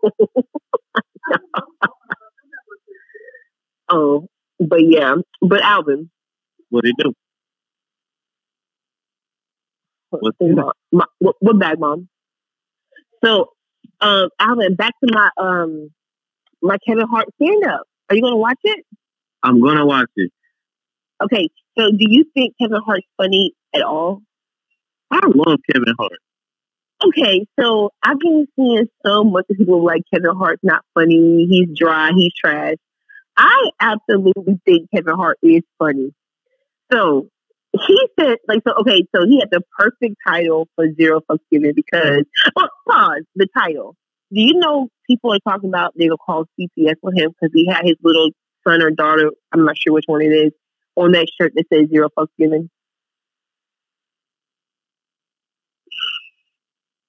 oh, *laughs* but yeah, but Alvin, what do What's Think my, what, what bag, mom? So, um, Alvin, back to my um my Kevin Hart stand up. Are you gonna watch it? I'm gonna watch it Okay, so do you think Kevin Hart's funny at all? I love Kevin Hart Okay, so I've been seeing so much of people like Kevin Hart's not funny, he's dry, he's trash. I absolutely think Kevin Hart is funny. So he said, like, so okay, so he had the perfect title for Zero Fucks Given because, well, pause, the title. Do you know people are talking about they're gonna call CPS with him because he had his little son or daughter, I'm not sure which one it is, on that shirt that says Zero Fucks Given?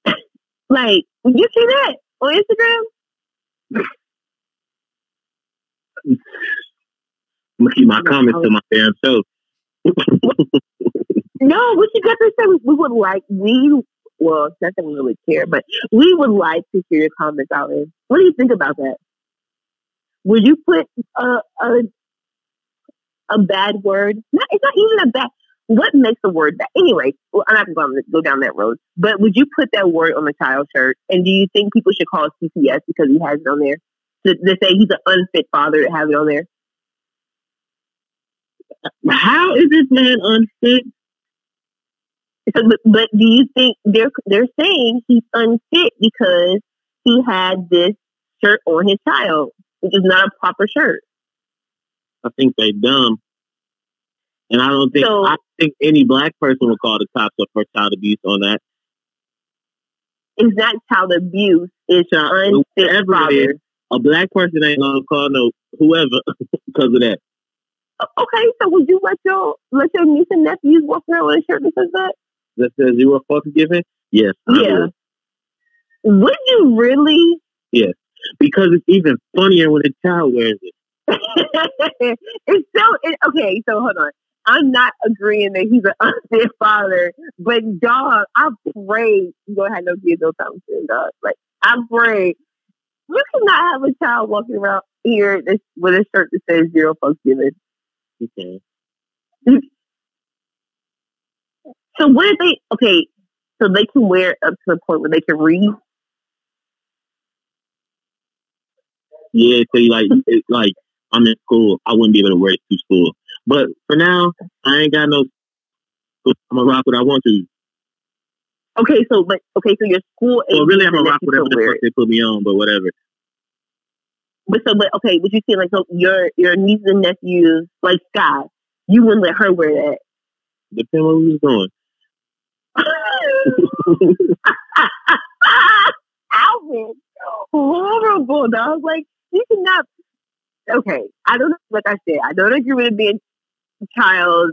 *coughs* Like, did you see that on Instagram? I'm gonna keep my comments to my damn self *laughs* No, what you got to say? We would like we well, it's not we really care, but we would like to hear your comments out. What do you think about that? Would you put a a, a bad word? Not, it's not even a bad. What makes a word bad? Anyway, well, I'm not going to go down that road. But would you put that word on the child's shirt? And do you think people should call CPS because he has it on there? To, to say he's an unfit father to have it on there? How is this man unfit? So, but, but do you think they're they're saying he's unfit because he had this shirt on his child, which is not a proper shirt? I think they dumb. And I don't think So- I think any black person would call the cops up for child abuse on that. It's not child abuse; it's Child- unfit father. is. A black person ain't gonna call no whoever *laughs* because of that. Okay, so would you let your let your niece and nephews walk around with a shirt that says that? That says you were fucking given? Yes. Yeah. would. Would you really? Yes. Because it's even funnier when a child wears it. *laughs* it's so it, okay. So hold on. I'm not agreeing that he's an unfit father, but dog, I pray you don't have no kids no time soon, dog. Like I pray you cannot have a child walking around here with a shirt that says zero fucks given. Okay. So what if they? Okay, so they can wear it up to the point where they can read. Yeah, so you like *laughs* it's like I'm in school, I wouldn't be able to wear it to school. But for now, I ain't got no I'm gonna rock what I want to. Okay, so but okay, so your school. Well really I'm gonna rock whatever the fuck they put me on, but whatever. But so, but okay, would you say like so your your nieces and nephews, like Sky, you wouldn't let her wear that? Depends on what we was doing. *laughs* Alvin, horrible dog. Like you cannot. Okay, I don't know. Like I said, I don't agree with it being child.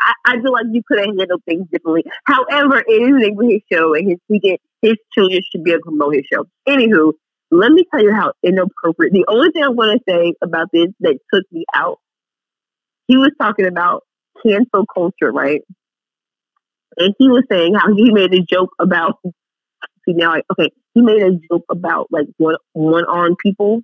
I, I feel like you could have handled things differently. However, it is a neighborhood show, and his he get, his children should be able to promote his show. Anywho, let me tell you how inappropriate. The only thing I want to say about this that took me out, he was talking about cancel culture, right? And he was saying how he made a joke about. See now, I, okay, he made a joke about like one one armed people,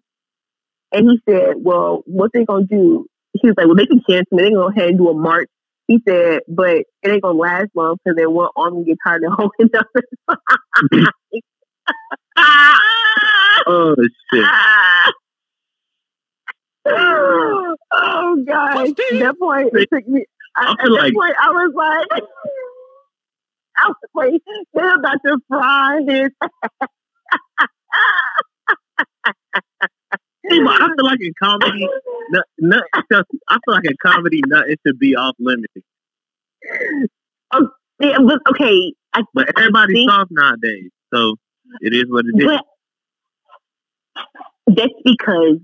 and he said, "Well, what they gonna do?" He was like, "Well, they can cancel me. They can go ahead and do a march." He said, "But it ain't gonna last long because then one arm get tired of *laughs* holding up." *laughs* Oh shit. *laughs* oh gosh, that point it took me. I, at feel that like- point, I was like, I was like, they're about to fry his. I feel like in comedy, no, no, I feel like in comedy, nothing should be off limits. Oh, yeah, but okay, I, But everybody's think- soft nowadays, so it is what it is. That's because,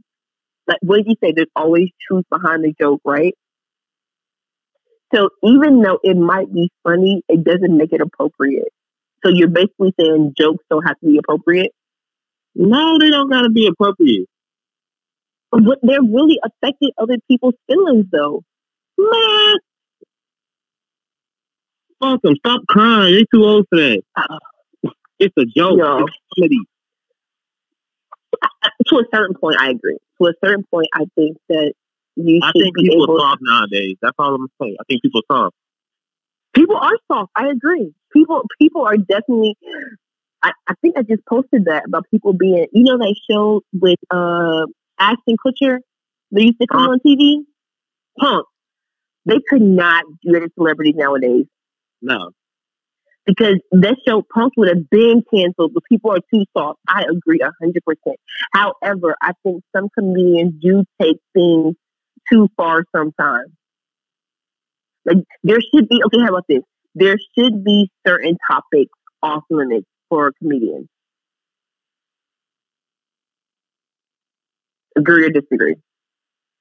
like, what did you say? There's always truth behind the joke, right? So even though it might be funny, it doesn't make it appropriate. So you're basically saying jokes don't have to be appropriate, No, they don't gotta be appropriate. but they're really affecting other people's feelings, though. Man, fuck them. Stop crying. They too old for that. *sighs* It's a joke. Yo. It's comedy. *laughs* To a certain point, I agree. To a certain point, I think that you I think people are soft nowadays. That's all I'm saying. I think people are soft. people are soft. I agree. People people are definitely. I, I think I just posted that about people being. You know that show with uh Ashton Kutcher that used to come Punk'd. on TV. Punk'd. They could not do it as celebrities nowadays No. because that show Punk'd would have been canceled. But people are too soft. I agree a hundred percent. However, I think some comedians do take things too far sometimes. Like there should be okay. How about this? There should be certain topics off limits for comedians. Agree or disagree?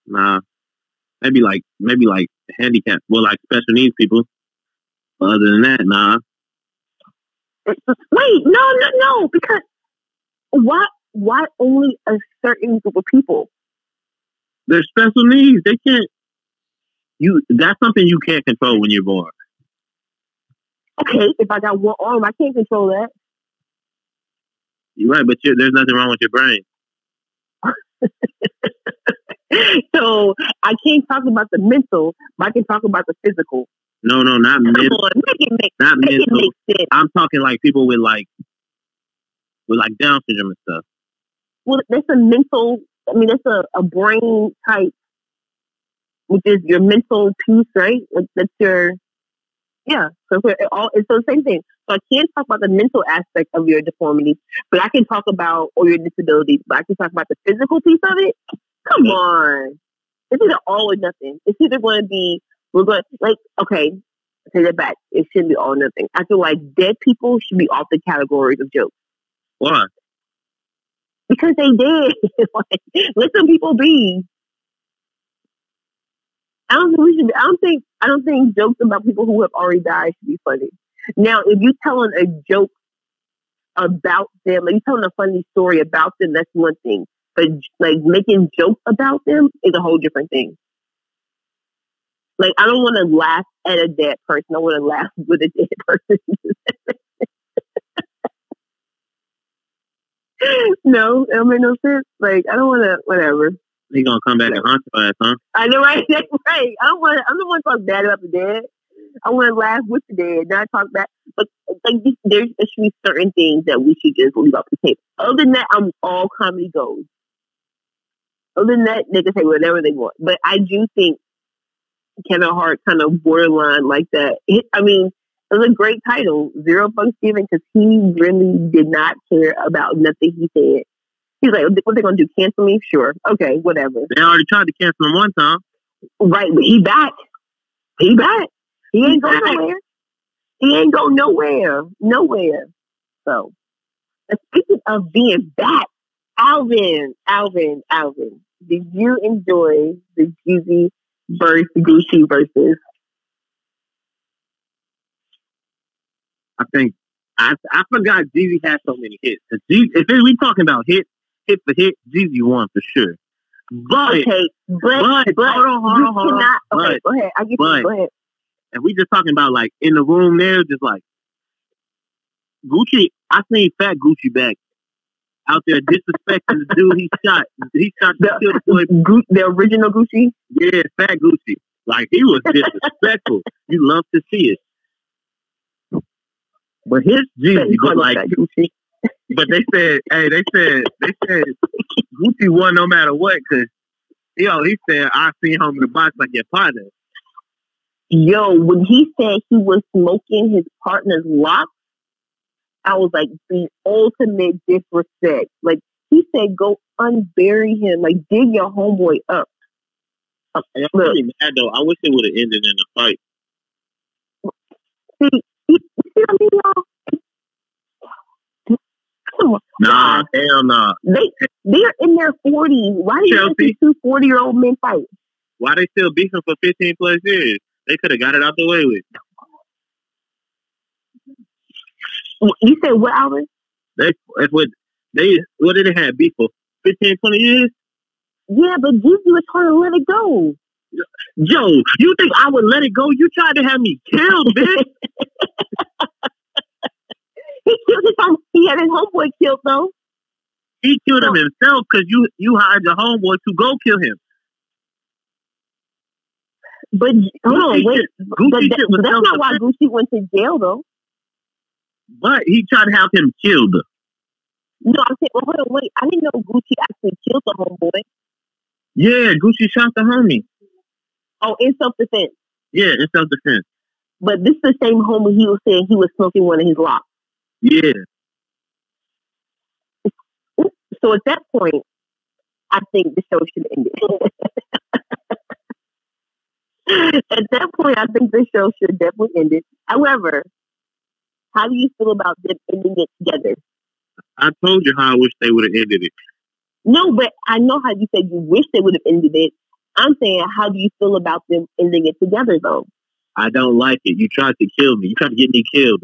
Nah. Maybe like maybe like handicap. Well, like special needs people. But other than that, nah. Wait, no, no, no. Because why? Why only a certain group of people? They're special needs. They can't. You. That's something you can't control when you're born. Okay, if I got one arm, I can't control that. You're right, but you, there's nothing wrong with your brain. *laughs* so I can't talk about the mental, but I can talk about the physical. No, no, not mental. on, make it make, Not mental. I'm talking like people with like with like Down syndrome and stuff. Well, that's a mental. I mean, that's a, a brain type, which is your mental piece, right? Like that's your yeah. So it's all it's the same thing. So I can't talk about the mental aspect of your deformity, but I can talk about or your disability. But I can talk about the physical piece of it. Come on, it's either all or nothing. It's either going to be we're going like okay. Take that back. It shouldn't be all or nothing. I feel like dead people should be off the categories of jokes Why? Because they did. *laughs* like, let some people be. I don't think we should. I don't think. I don't think jokes about people who have already died should be funny. Now, if you're telling a joke about them, like you're telling a funny story about them, that's one thing. But like making jokes about them is a whole different thing. Like I don't want to laugh at a dead person. I want to laugh with a dead *laughs* person. *laughs* no, it don't make no sense. Like I don't want to. Whatever. He gonna come back and haunt your ass, huh? I know, right? *laughs* That's right. I don't want to. I don't want to talk bad about the dead. I want to laugh with the dead, not talk bad. But like, this- there's actually certain things that we should just leave off the table. Other than that, I'm all comedy goes. Other than that, they can say whatever they want. But I do think Kevin Hart kind of borderline like that. I mean, it was a great title, Zero Fucks Given, because he really did not care about nothing he said. He's like, what they gonna do? Cancel me? Sure. Okay, whatever. They already tried to cancel him one time. Right, but he back. He back. He ain't go back. nowhere. He ain't go nowhere. Nowhere. So, speaking of being back, Alvin, Alvin, Alvin, did you enjoy the Jeezy versus Gucci versus? I think I I forgot Jeezy had so many hits. If Jeezy- if we talking about hit hit for hit, Jeezy won for sure. But Okay, but but, but hold on, hold you on, hold on. cannot. Okay, But go ahead. I get but- you. Go ahead. if we just talking about like in the room there, just like Gucci, I seen Fat Gucci back out there disrespecting the dude he shot. He shot the killed boy. Gu- the original Gucci. Yeah, Fat Gucci. Like he was disrespectful. you love to see it. But his Jeezy, call but like, *laughs* but they said, hey, they said, they said Gucci won no matter what, cause yo, he said I seen him in the box like your partner. Yo, when he said he was smoking his partner's locks, I was like, the ultimate disrespect. Like, he said, go unbury him. Like, dig your homeboy up. I'm Look. pretty mad though. I wish it would have ended in a fight. See, you see what I mean, y'all? Nah, hell nah. They, they're in their 40s. Why do you these two 40 year old men fight? Why they still beefing for 15 plus years? They could have got it out the way with. You said what, Alvin? They that's what they what did they have beef for 15, 20 years? Yeah, but Jeezy was trying to let it go. Joe, you think I would let it go? You tried to have me killed, bitch. He killed his home. He had his homeboy killed, though. he killed him oh. himself because you you hired your homeboy to go kill him. But hold on, wait. Gucci that- that's not why Gucci went to jail, though. but he tried to have him killed. No, I'm saying, well, hold on, wait. I didn't know Gucci actually killed the homeboy. Yeah, Gucci shot the homie. Oh, in self defense. Yeah, in self defense. But this is the same homie he was saying he was smoking one of his locks. Yeah, So at that point, I think the show should end it. *laughs* at that point, I think the show should definitely end it. However, how do you feel about them ending it together? I told you how I wish they would have ended it. No, but I know how you said you wish they would have ended it. I'm saying, how do you feel about them ending it together, though? I don't like it. You tried to kill me. You tried to get me killed.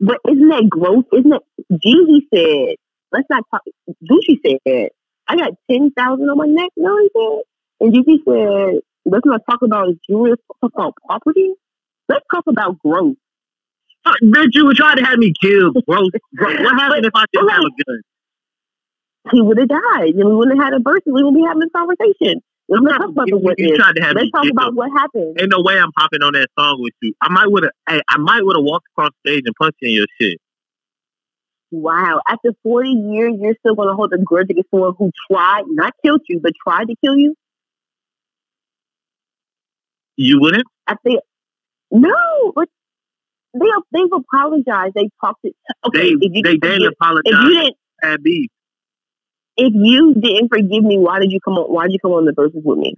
But isn't that gross? Isn't that Jeezy said? Let's not talk. Gucci said, "I got ten thousand on my neck." No, he said, and Jeezy said, "Let's not talk about jewelry. Let's talk about property. Let's talk about growth." Fuck, Bitch, you would try to have me killed, bro. bro what *laughs* happened if I didn't have a gun? He would have died, and we wouldn't have had a verse. We wouldn't be having this conversation. Let's not talk about You, the what you, tried to have Let's talk about what happened. Ain't no way I'm hopping on that song with you. I might would have. Hey, I might would have walked across stage and punched you in your shit. Wow. After 40 years, you're still going to hold a grudge against someone who tried, not killed you, but tried to kill you? You wouldn't? I think, no, but they, they've apologized. They talked it. Okay, They if you they didn't didn't apologize. if you didn't, Had beef if you didn't forgive me, why did you come on? Why did you come on the verses with me?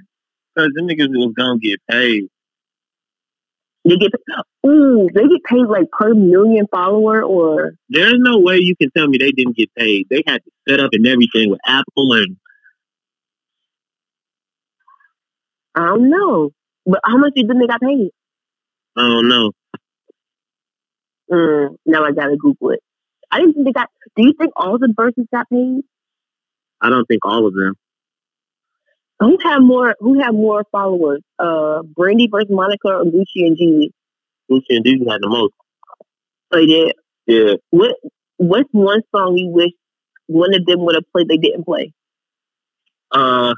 because them niggas was gonna get paid. They get, ooh, they get paid like per million follower, or There's no way you can tell me they didn't get paid. They had to set up and everything with Apple and I don't know. But how much did they got paid? I don't know. Mm, now I gotta Google it. I didn't think they got. Do you think all the verses got paid? I don't think all of them. Who have more? Who had more followers? Uh, Brandy versus Monica or Gucci and Jeezy? Gucci and Jeezy had the most. They did. Yeah. What? What's one song you wish one of them would have played they didn't play? Uh,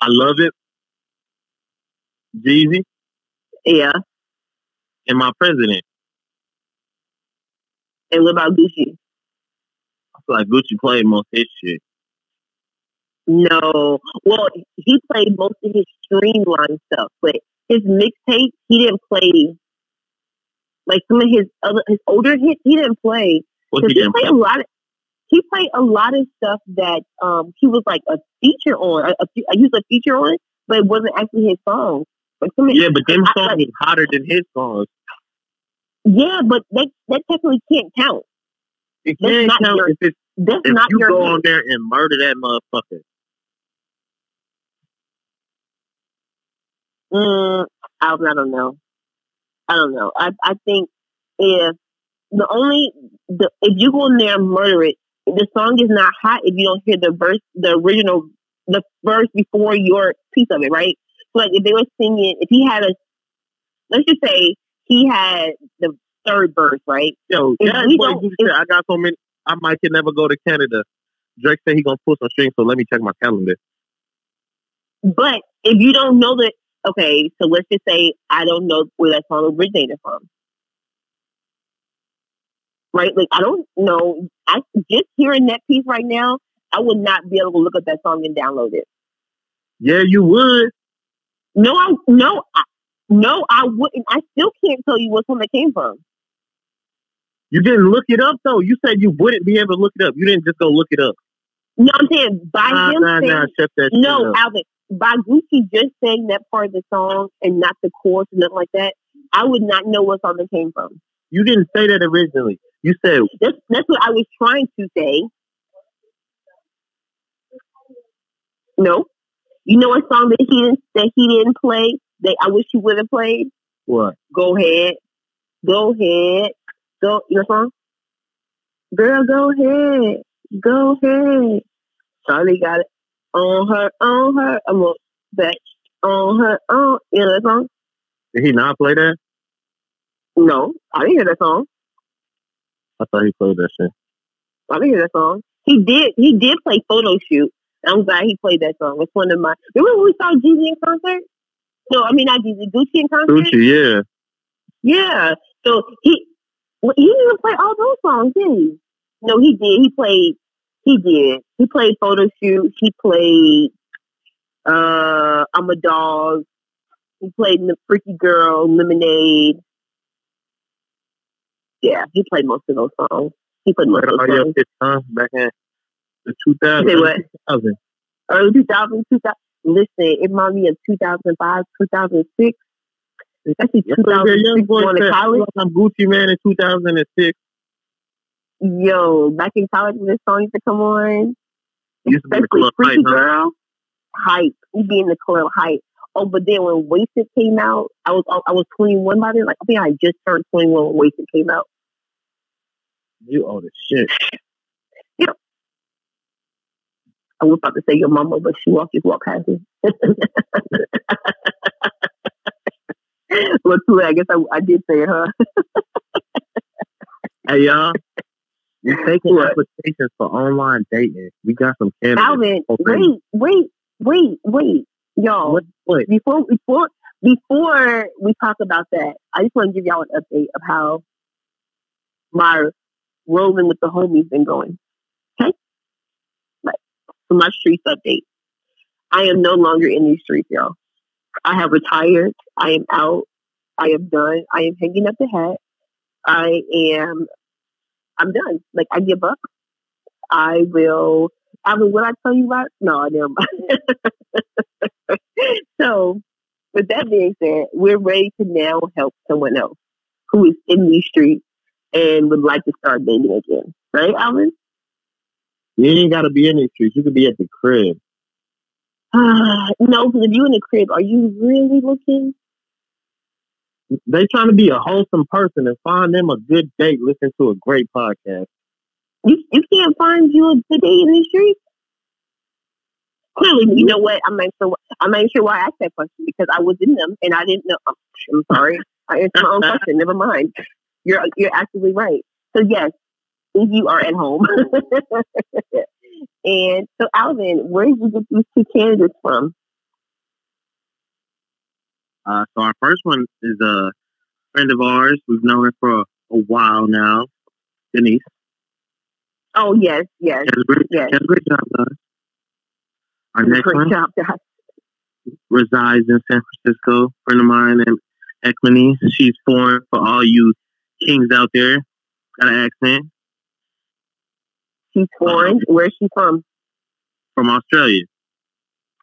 I love it. Jeezy Yeah. and my president. And what about Gucci? Feel like Gucci played most of his shit. No. Well, he played most of his streamline stuff, but his mixtape he didn't play. Like some of his other his older hits, he didn't play. Because he he played play? a lot of he played a lot of stuff that um he was like a feature on. A, a, fe- I used a feature on, but it wasn't actually his song. But some Yeah, but them songs like- hotter than his songs. yeah, but that that technically can't count. That's can't count your- if, it's, That's if not you your go on there and murder that motherfucker. Mm, I, I don't know. I don't know. I I think if the only the if you go in there and murder it, the song is not hot if you don't hear the verse, the original, the verse before your piece of it, right? So like if they were singing, if he had a, let's just say he had the third verse, right? Yo, If that we boy don't- just if- said, I got so many. I might can never go to Canada. Drake said he gonna pull some strings, so let me check my calendar. But if you don't know that, okay, so let's just say I don't know where that song originated from. Right? Like, I don't know. I just hearing that piece right now, I would not be able to look up that song and download it. Yeah, you would. No, I, no, I, no, I wouldn't. I still can't tell you what song that came from. You didn't look it up though. You said you wouldn't be able to look it up. You didn't just go look it up. No, I'm saying by Nah, him nah, saying, nah. Shut that no, up. Alvin, by Gucci just saying that part of the song and not the chorus and nothing like that, I would not know what song that came from. You didn't say that originally. You said That's that's what I was trying to say. No, you know a song that he didn't that he didn't play that I wish he would have played. what? Go ahead, go ahead, go. You know the song? Girl, go ahead, go ahead. Charlie got it on her, on her. I'm gonna back on her, on. You know that song? Did he not play that? No, I didn't hear that song. I thought he played that shit. I didn't hear that song. He did. He did play photo shoot. I'm glad he played that song. It's one of my. Remember when we saw Jeezy in concert? No, I mean not Jeezy. Gucci in concert. Gucci, yeah. Yeah. So he well, he didn't even play all those songs, did he? No, he did. He played. He did. He played photo shoot. He played. Uh, I'm a dog. He played in the Freaky Girl, Lemonade. Yeah, he played most of those songs. He played most of those songs. huh? Back in the 2000s. Say what? 2000. early 2000, 2000. Listen, it reminded me of 2005, 2006. Especially Yeah, young 2006 boy going to college. I'm Gucci Mane in 2006. Yo, back in college when this song used to come on, Used to be the especially club Freaky hype, huh? Girl, hype. You be in the club hype. Oh, but then when Wasted came out, I was I was 21 by then. Like I think I just turned 21 when Wasted came out. You old as shit. I was about to say your mama, but she walked just walked past me. *laughs* well, too. I guess I, I did say it, huh? Hey y'all, We're taking What? applications for online dating. We got some candidates. Alvin, wait, wait, wait, wait, y'all. What? What? Before before before we talk about that, I just want to give y'all an update of how my rolling with the homies been going. Okay, So my streets update. I am no longer in these streets, y'all. I have retired. I am out. I am done. I am hanging up the hat. I am. I'm done. Like I give up. I will. I mean, what I tell you about? No, I never mind. *laughs* so, with that being said, we're ready to now help someone else who is in these streets and would like to start dating again. Right, Alvin? You ain't got to be in the streets. You could be at the crib. *sighs* no, because if you're in the crib, are you really looking? They trying to be a wholesome person and find them a good date. Listen to a great podcast. You, you can't find you a good date in the streets. Clearly, you know what? I'm not sure. I'm not sure why I asked that question because I was in them and I didn't know. I'm sorry. I answered my own *laughs* question. Never mind. You're you're absolutely right. So yes, you are at home. *laughs* and so, Alvin, where did you get these two candidates from? Uh, so our first one is a friend of ours. We've known her for a, a while now. Denise. Oh yes, yes, She has a great, yes. she has a great job, guys. Our next Great one job, guys. resides in San Francisco. Friend of mine named Ekmany. She's foreign for all you kings out there. Got an accent She's foreign. Where's she from? from Australia.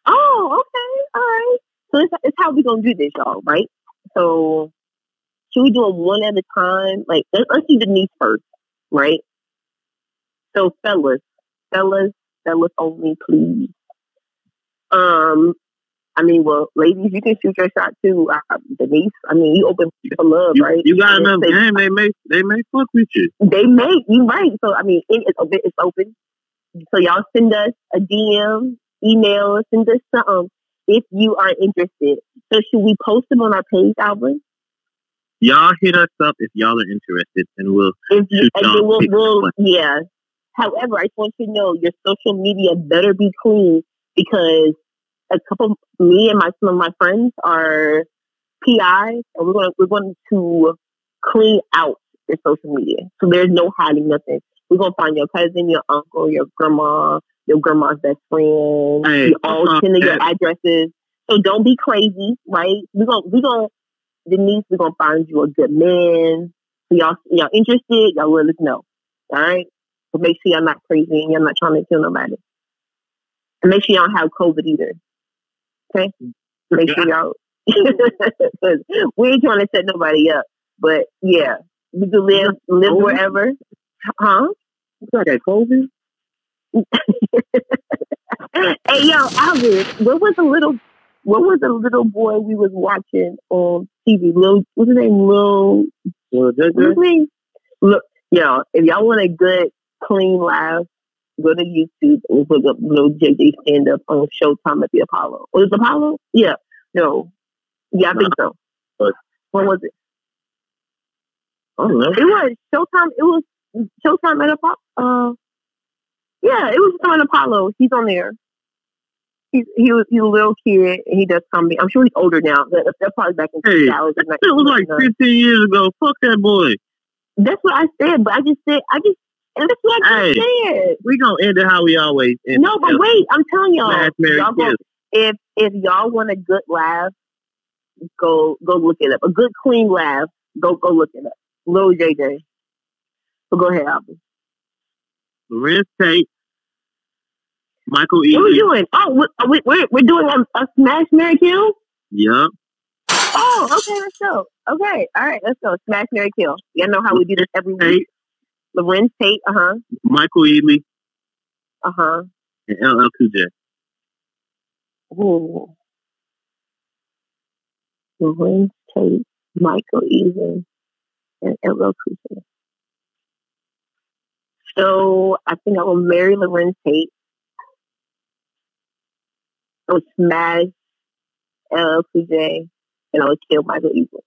Oh, okay, all right. So it's, it's how we gonna do this, y'all, right? So should we do them one at a time? Like let, let's do Denise first, right? So fellas, fellas, fellas only, please. Um, I mean, well, ladies, you can shoot your shot too. Uh, Denise, I mean, you open for love, You, right? you got enough game. They may they may fuck with you. they make you right. So I mean, it, it's open. It's open. So y'all send us a DM, email, send us something if you are interested. So should we post them on our page, Alvin? Y'all hit us up if y'all are interested, and we'll If you, Shoot and y'all we'll, we'll, yeah. However, I just want you to know your social media better be clean because a couple, me and my some of my friends are PI, and we're going to we're going to clean out your social media. So there's no hiding nothing. We're gonna find your cousin, your uncle, your grandma, your grandma's best friend. Hey, we uh-huh. all send your addresses. So don't be crazy, right? We're gonna we're gonna Denise, we're gonna find you a good man. So y'all y'all interested, y'all let us know. All right? But make sure y'all not crazy and y'all not trying to kill nobody. And make sure y'all don't have COVID either. Okay? Make sure y'all we ain't trying to set nobody up. But yeah, you can live live wherever. Huh? you got that COVID. *laughs* hey yo, Alvin, what was the little what was the little boy we was watching on TV? Lil what's his name? Lil Well, that, what's his name? Look, yo, if y'all want a good, clean laugh, go to YouTube and look up Lil JJ stand up on Showtime at the Apollo. Was it Apollo? Yeah. No. Yeah, I think so. But- What was it? I don't know. It was Showtime. It was Showtime at Apollo. Uh, yeah, it was on Apollo. He's on there. He's he was he's a little kid and he does comedy. I'm sure he's older now. That- That's probably back in Hey, 2000. It was like 15 years ago. Fuck that boy. That's what I said, but I just said I just and that's what I just said. We gonna end it how we always end. No, but wait, I'm telling y'all, y'all go, kill. if if y'all want a good laugh, go go look it up. A good clean laugh, go go look it up. Lil JJ. So go ahead, Albert. Larenz Tate, Michael What we Ealy. doing? Oh, we, uh, we, we're we're doing a, a smash, Mary kill. Yup. Oh, okay, let's go. Okay, all right, let's go. Smash, Mary kill. Y'all know how we do this every week. Larenz Tate. Uh huh. Michael Ealy. Uh huh. and LL Cool J. Ooh. Larenz Tate, Michael Ealy, and LL Cool J. So I think I will marry Larenz Tate. I will smash LL Cool J, and I would kill Michael Ealy.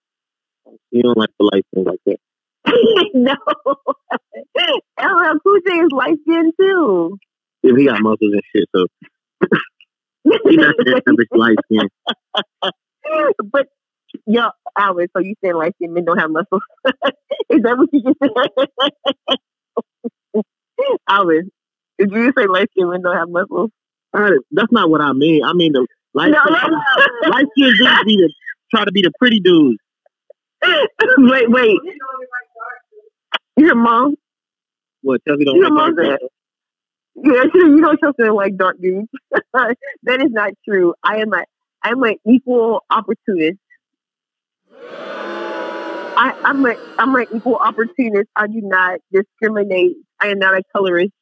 You don't like the light things like that. *laughs* no, LL Cool J is light skinned too. Yeah, he got muscles and shit, so he not that *laughs* average light skin. but yo, Albert, so you saying light skinned men don't have muscles? *laughs* is that what you just said? Albert, did you say light skinned men don't have muscles? Uh, That's not what I mean. I mean the light No, skin, no. light skin dudes be the try to be the pretty dudes. wait, wait. Your mom? What Chelsea don't Your like dark said. Yeah, you don't trust her like dark dudes. that is not true. I am a I'm an equal opportunist. I, I'm a I'm an equal opportunist. I do not discriminate. I am not a colorist.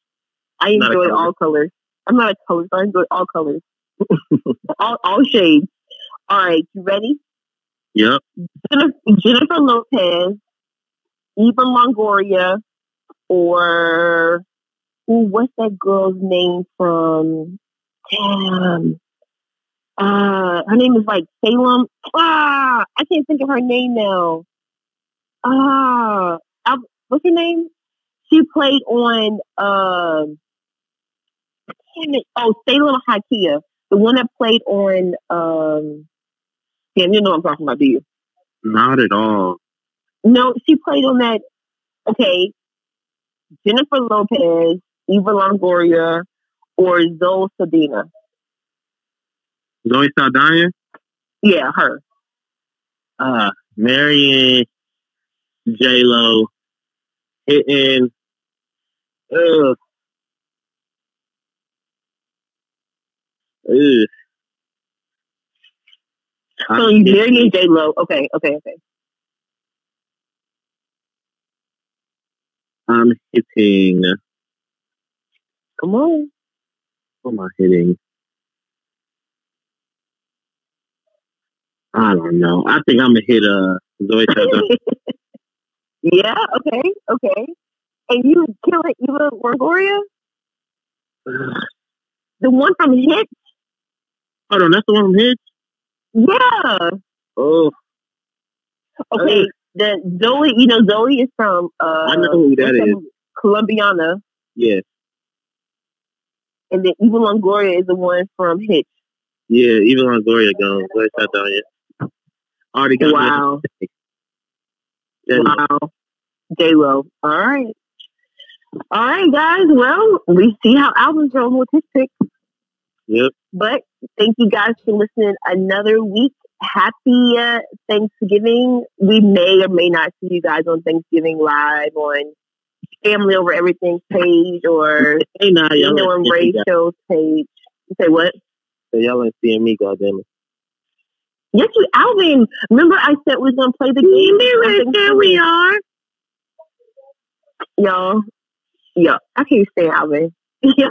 I enjoy colorist. all colors. I'm not a colorist. I enjoy all colors. *laughs* all all shades. All right, you ready? Yep. Jennifer, Jennifer Lopez, Eva Longoria, or ooh, what's that girl's name from? Damn. Uh, her name is like Salem. Ah, I can't think of her name now. Ah, what's her name? She played on damn. Oh, Salem Hakia, the one that played on um. Damn, you know what I'm talking about, do you? Not at all. No, she played on that. Okay, Jennifer Lopez, Eva Longoria, or Zoe Sadina. Zoe Saldana? Yeah, her. Uh Marion J Lo hitting ugh. Ugh. So you married J Lo. Okay, okay, okay. I'm hitting Come on. what am I hitting? I don't know. I think I'm gonna hit uh Zoe *laughs* yeah. Okay. Okay. And you killing Eva Longoria, the one from Hit. Hold on, that's the one from Hitch? Yeah. Oh, Okay. The Zoe, you know, Zoe is from. Uh, I know who that is. that- Colombiana, yeah. and then Eva Longoria is the one from Hitch. Yeah, Eva Longoria gone. Zoe Saldana. Already got. Wow. *laughs* J Lo. Wow. J Lo. All right. All right, guys. Well, we see how Alvin's rolling with his pick. Yep. But thank you guys for listening another week. Happy uh, Thanksgiving. We may or may not see you guys on Thanksgiving live on Family Over Everything page or Hey, nah, you know on ain't Rae seeing Show's page. You say what? so y'all ain't seeing me, goddamn it. Yes, we Alvin. Remember I said we was gonna play the game. There we are. Y'all. Yo, I can't say Alvin. *laughs* Yo.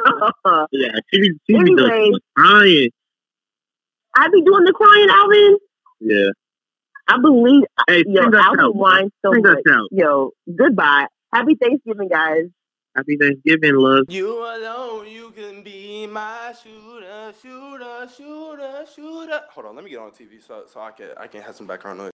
Yeah, she be, she be doing Anyway. crying. I be doing the crying, Alvin. Yeah. I believe uh, Hey, yo, sing us Alvin out. whines so Sing much. out. Yo, goodbye. Happy Thanksgiving, guys. Happy Thanksgiving, love. You alone, you can be my shooter, shooter, shooter, shooter. Hold on, let me get on TV so so I can I can have some background noise.